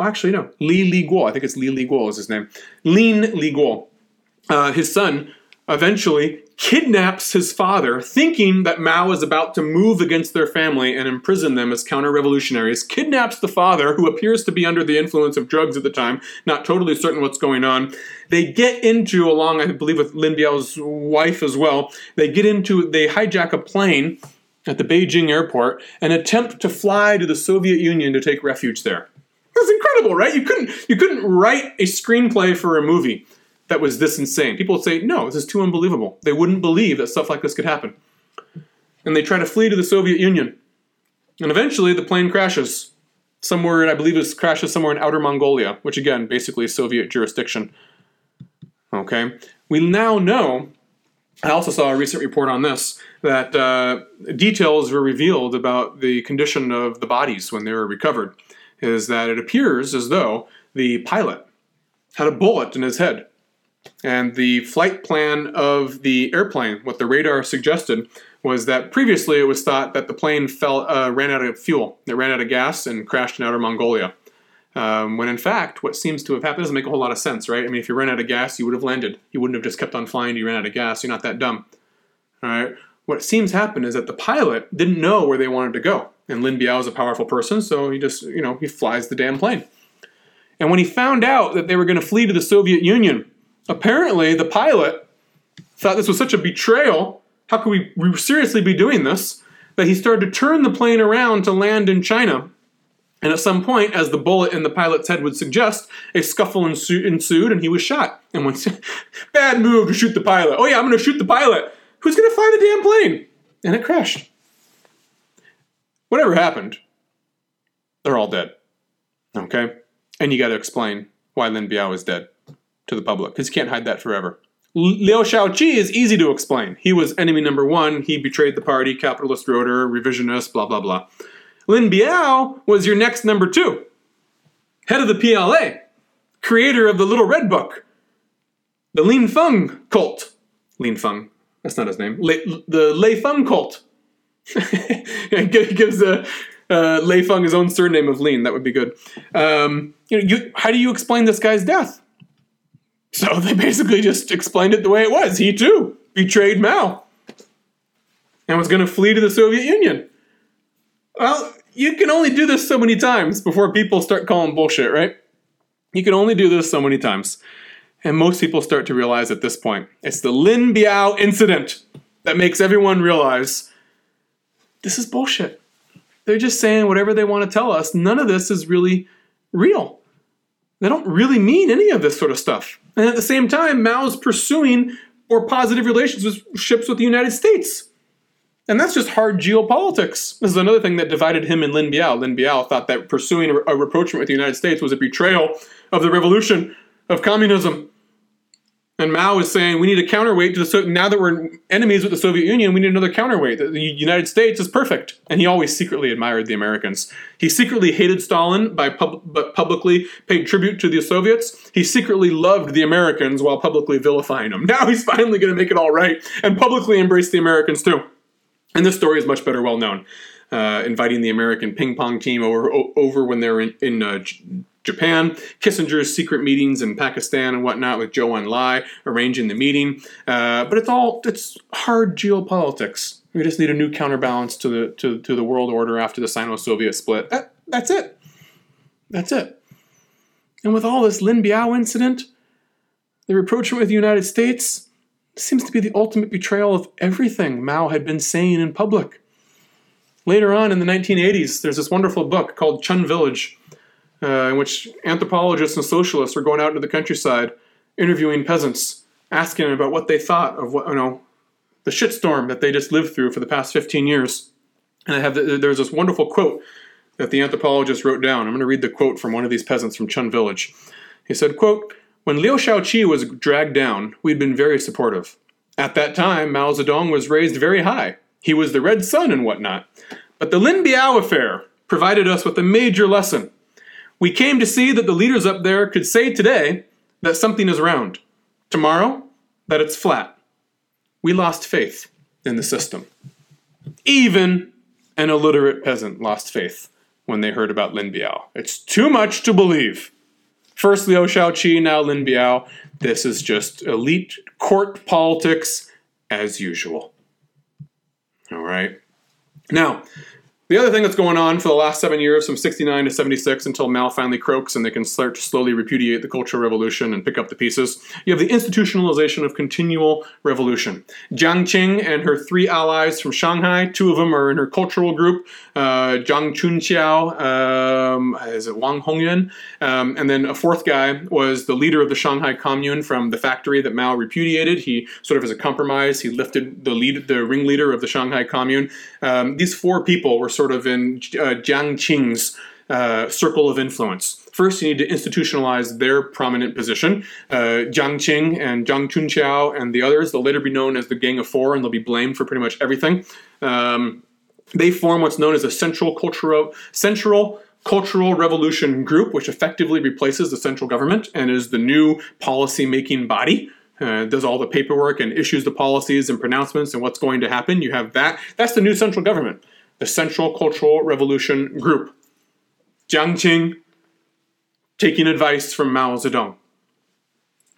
actually, no, Li Li Guo, I think it's Li Li Guo is his name. Lin Li Guo. Uh, his son eventually kidnaps his father, thinking that Mao is about to move against their family and imprison them as counter revolutionaries, kidnaps the father, who appears to be under the influence of drugs at the time, not totally certain what's going on. They get into, along, I believe, with Lin Biao's wife as well, they get into, they hijack a plane at the Beijing airport and attempt to fly to the Soviet Union to take refuge there. That's incredible, right? You couldn't you couldn't write a screenplay for a movie that was this insane. People would say, no, this is too unbelievable. They wouldn't believe that stuff like this could happen. And they try to flee to the Soviet Union. And eventually the plane crashes somewhere, I believe it crashes somewhere in outer Mongolia, which again, basically Soviet jurisdiction. Okay? We now know, I also saw a recent report on this, that uh, details were revealed about the condition of the bodies when they were recovered. Is that it appears as though the pilot had a bullet in his head and the flight plan of the airplane, what the radar suggested, was that previously it was thought that the plane fell, uh, ran out of fuel, it ran out of gas and crashed in outer Mongolia. Um, when in fact, what seems to have happened doesn't make a whole lot of sense, right? I mean, if you ran out of gas, you would have landed. You wouldn't have just kept on flying. You ran out of gas. You're not that dumb. All right. What seems to happen is that the pilot didn't know where they wanted to go, and Lin Biao is a powerful person, so he just, you know, he flies the damn plane. And when he found out that they were going to flee to the Soviet Union, Apparently, the pilot thought this was such a betrayal. How could we seriously be doing this? That he started to turn the plane around to land in China. And at some point, as the bullet in the pilot's head would suggest, a scuffle ensued and he was shot. And once, bad move to shoot the pilot. Oh, yeah, I'm going to shoot the pilot. Who's going to fly the damn plane? And it crashed. Whatever happened, they're all dead. Okay? And you got to explain why Lin Biao is dead to the public because you can't hide that forever. Liu Shaoqi is easy to explain. He was enemy number one. He betrayed the party, capitalist roader, revisionist, blah, blah, blah. Lin Biao was your next number two. Head of the PLA, creator of the Little Red Book, the Lin Feng cult. Lin Feng, that's not his name. Le, the Lei Feng cult. gives a, uh, Lei Feng his own surname of Lin. That would be good. Um, you know, you, how do you explain this guy's death? So they basically just explained it the way it was. He too betrayed Mao and was going to flee to the Soviet Union. Well, you can only do this so many times before people start calling bullshit, right? You can only do this so many times. And most people start to realize at this point it's the Lin Biao incident that makes everyone realize this is bullshit. They're just saying whatever they want to tell us. None of this is really real. They don't really mean any of this sort of stuff. And at the same time, Mao's pursuing more positive relationships with ships with the United States. And that's just hard geopolitics. This is another thing that divided him and Lin Biao. Lin Biao thought that pursuing a rapprochement with the United States was a betrayal of the revolution of communism. And Mao is saying we need a counterweight to the so- now that we're enemies with the Soviet Union, we need another counterweight. The United States is perfect, and he always secretly admired the Americans. He secretly hated Stalin by pub- but publicly paid tribute to the Soviets. He secretly loved the Americans while publicly vilifying them. Now he's finally going to make it all right and publicly embrace the Americans too. And this story is much better well known. Uh, inviting the American ping pong team over over when they're in, in uh, Japan, Kissinger's secret meetings in Pakistan and whatnot with Zhou Enlai arranging the meeting. Uh, but it's all it's hard geopolitics. We just need a new counterbalance to the to, to the world order after the Sino-Soviet split. That, that's it. That's it. And with all this Lin Biao incident, the rapprochement with the United States seems to be the ultimate betrayal of everything Mao had been saying in public. Later on in the 1980s, there's this wonderful book called Chen Village uh, in which anthropologists and socialists were going out into the countryside, interviewing peasants, asking them about what they thought of what you know, the shitstorm that they just lived through for the past 15 years. And I have the, there's this wonderful quote that the anthropologist wrote down. I'm going to read the quote from one of these peasants from Chen Village. He said, "quote When Liu Shaoqi was dragged down, we'd been very supportive. At that time, Mao Zedong was raised very high. He was the red sun and whatnot. But the Lin Biao affair provided us with a major lesson." We came to see that the leaders up there could say today that something is round, tomorrow that it's flat. We lost faith in the system. Even an illiterate peasant lost faith when they heard about Lin Biao. It's too much to believe. First Liu Shaoqi, now Lin Biao. This is just elite court politics as usual. All right. Now, the other thing that's going on for the last seven years, from 69 to 76, until Mao finally croaks and they can start to slowly repudiate the Cultural Revolution and pick up the pieces, you have the institutionalization of continual revolution. Jiang Qing and her three allies from Shanghai, two of them are in her cultural group, uh, Zhang Chunqiao, um, is it Wang Hongyuan? Um, and then a fourth guy was the leader of the Shanghai Commune from the factory that Mao repudiated. He sort of as a compromise, he lifted the lead, the ringleader of the Shanghai Commune. Um, these four people were sort of in uh, Jiang Qing's uh, circle of influence. First, you need to institutionalize their prominent position. Uh, Jiang Qing and Zhang Chunqiao and the others, they'll later be known as the Gang of Four, and they'll be blamed for pretty much everything. Um, they form what's known as a central cultural central cultural revolution group, which effectively replaces the central government and is the new policy making body. Uh, does all the paperwork and issues the policies and pronouncements and what's going to happen. You have that. That's the new central government the Central Cultural Revolution Group. Jiang Qing taking advice from Mao Zedong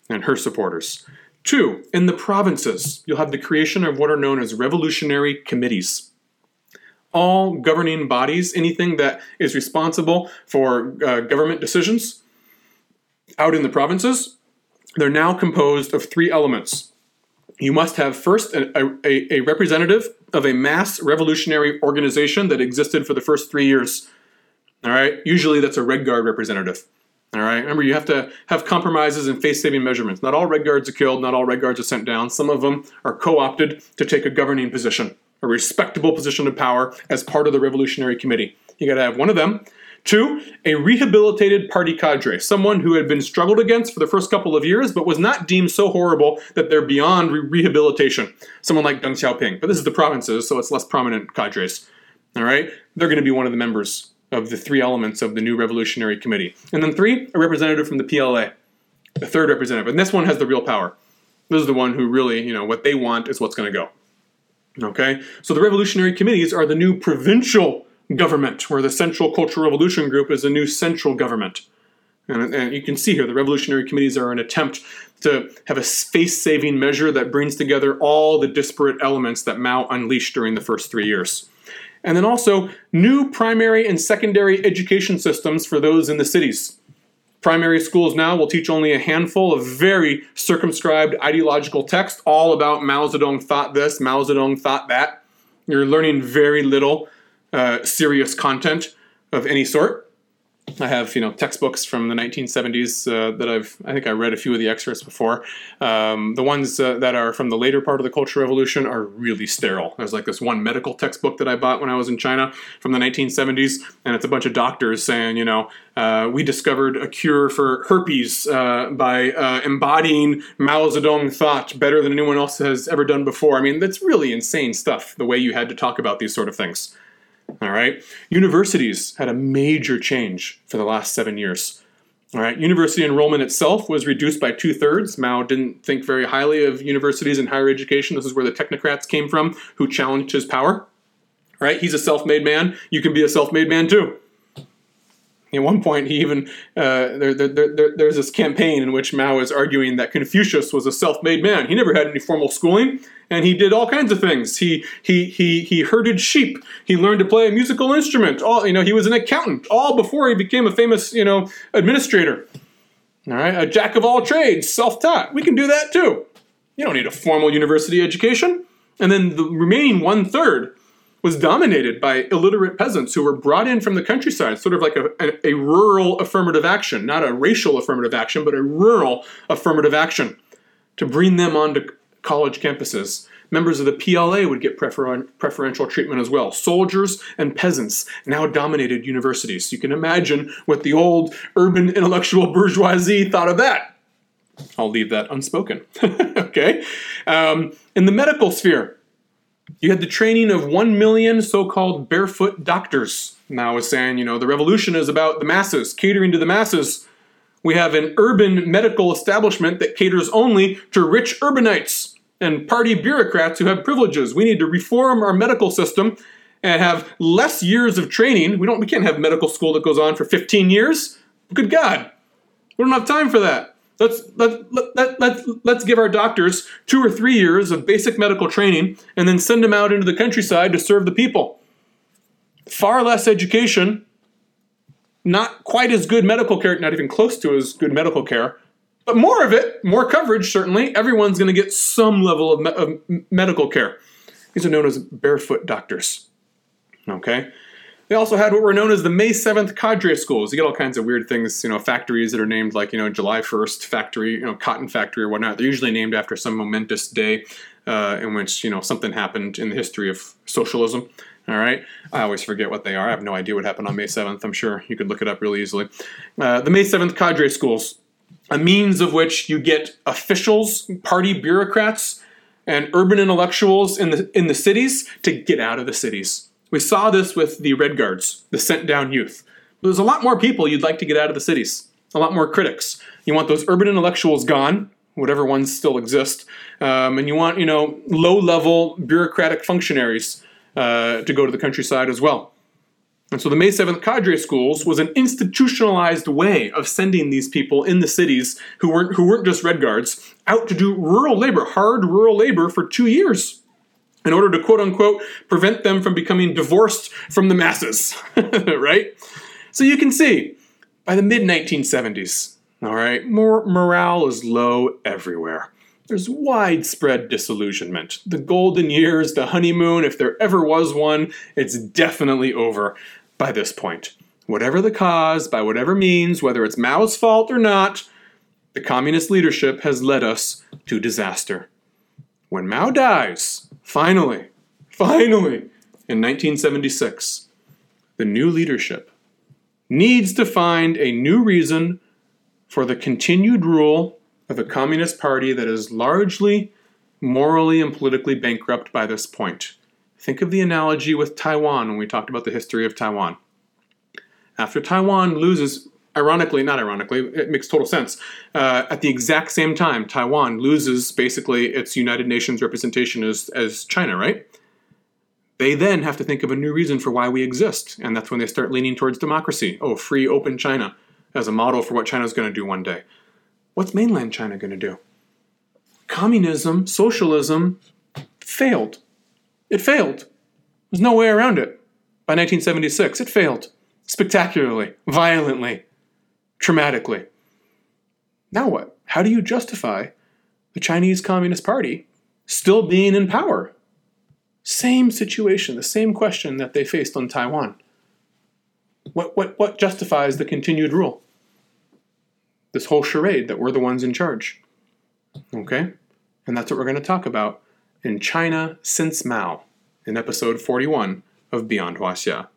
and her supporters. Two, in the provinces, you'll have the creation of what are known as revolutionary committees. All governing bodies, anything that is responsible for uh, government decisions out in the provinces, they're now composed of three elements. You must have first a, a, a representative of a mass revolutionary organization that existed for the first three years. All right, usually that's a Red Guard representative. All right, remember you have to have compromises and face saving measurements. Not all Red Guards are killed, not all Red Guards are sent down. Some of them are co opted to take a governing position, a respectable position of power as part of the Revolutionary Committee. You got to have one of them Two, a rehabilitated party cadre, someone who had been struggled against for the first couple of years, but was not deemed so horrible that they're beyond re- rehabilitation. Someone like Deng Xiaoping. But this is the provinces, so it's less prominent cadres. All right? They're going to be one of the members of the three elements of the new Revolutionary Committee. And then three, a representative from the PLA, the third representative. And this one has the real power. This is the one who really, you know, what they want is what's going to go. Okay? So the Revolutionary Committees are the new provincial government, where the Central Cultural Revolution Group is a new central government. And, and you can see here the revolutionary committees are an attempt to have a face saving measure that brings together all the disparate elements that Mao unleashed during the first three years. And then also new primary and secondary education systems for those in the cities. Primary schools now will teach only a handful of very circumscribed ideological texts, all about Mao Zedong thought this, Mao Zedong thought that. You're learning very little uh, serious content of any sort. I have you know textbooks from the 1970s uh, that I've I think I read a few of the excerpts before. Um, the ones uh, that are from the later part of the Cultural Revolution are really sterile. There's like this one medical textbook that I bought when I was in China from the 1970s, and it's a bunch of doctors saying you know uh, we discovered a cure for herpes uh, by uh, embodying Mao Zedong thought better than anyone else has ever done before. I mean that's really insane stuff. The way you had to talk about these sort of things. All right. Universities had a major change for the last seven years. All right. University enrollment itself was reduced by two thirds. Mao didn't think very highly of universities and higher education. This is where the technocrats came from who challenged his power. Right. He's a self made man. You can be a self made man too. At one point, he even uh, there, there, there, there's this campaign in which Mao is arguing that Confucius was a self-made man. He never had any formal schooling, and he did all kinds of things. He he he he herded sheep. He learned to play a musical instrument. All you know, he was an accountant. All before he became a famous you know administrator. All right, a jack of all trades, self-taught. We can do that too. You don't need a formal university education. And then the remaining one third was dominated by illiterate peasants who were brought in from the countryside, sort of like a, a, a, rural affirmative action, not a racial affirmative action, but a rural affirmative action to bring them onto college campuses. Members of the PLA would get prefer- preferential treatment as well. Soldiers and peasants now dominated universities. You can imagine what the old urban intellectual bourgeoisie thought of that. I'll leave that unspoken. okay? Um, in the medical sphere, you had the training of 1 million so called barefoot doctors. Now is saying, you know, the revolution is about the masses, catering to the masses. We have an urban medical establishment that caters only to rich urbanites and party bureaucrats who have privileges. We need to reform our medical system and have less years of training. We don't we can't have medical school that goes on for 15 years. Good God. We don't have time for that. Let's let, let, let, let's let's give our doctors two or three years of basic medical training and then send them out into the countryside to serve the people. Far less education, not quite as good medical care, not even close to as good medical care, but more of it, more coverage, certainly. Everyone's going to get some level of, me- of medical care. These are known as barefoot doctors. Okay? They also had what were known as the May 7th cadre schools. You get all kinds of weird things, you know, factories that are named like, you know, July 1st factory, you know, cotton factory or whatnot. They're usually named after some momentous day uh, in which, you know, something happened in the history of socialism. All right. I always forget what they are. I have no idea what happened on May 7th. I'm sure you could look it up really easily. Uh, the May 7th cadre schools, a means of which you get officials, party bureaucrats, and urban intellectuals in the, in the cities to get out of the cities we saw this with the Red Guards, the sent down youth. There's a lot more people you'd like to get out of the cities, a lot more critics. You want those urban intellectuals gone, whatever ones still exist, um, and you want you know low level bureaucratic functionaries uh, to go to the countryside as well. And so the May 7th cadre schools was an institutionalized way of sending these people in the cities who weren't who weren't just red guards out to do rural labor, hard rural labor for 2 years in order to quote unquote prevent them from becoming divorced from the masses, right? So you can see by the mid 1970s, all right, more morale is low everywhere. There's widespread disillusionment. The golden years, the honeymoon, if there ever was one, it's definitely over by this point. Whatever the cause, by whatever means, whether it's Mao's fault or not, the communist leadership has led us to disaster. When Mao dies, Finally, finally, in 1976, the new leadership needs to find a new reason for the continued rule of a communist party that is largely morally and politically bankrupt by this point. Think of the analogy with Taiwan when we talked about the history of Taiwan. After Taiwan loses ironically, not ironically, it makes total sense. Uh, at the exact same time, Taiwan loses basically its United Nations representation as, as China, right? They then have to think of a new reason for why we exist, and that's when they start leaning towards democracy. Oh, free, open China as a model for what China's going to do one day. What's mainland China going to do? Communism, socialism failed. It failed. There's no way around it. By 1976, it failed spectacularly, violently traumatically. Now what? How do you justify the Chinese Communist Party still being in power? Same situation, the same question that they faced on Taiwan. What What, what, justifies the continued rule? This whole charade that we're the ones in charge. Okay? And that's what we're going to talk about in China since Mao in episode 41 of Beyond Huaxia.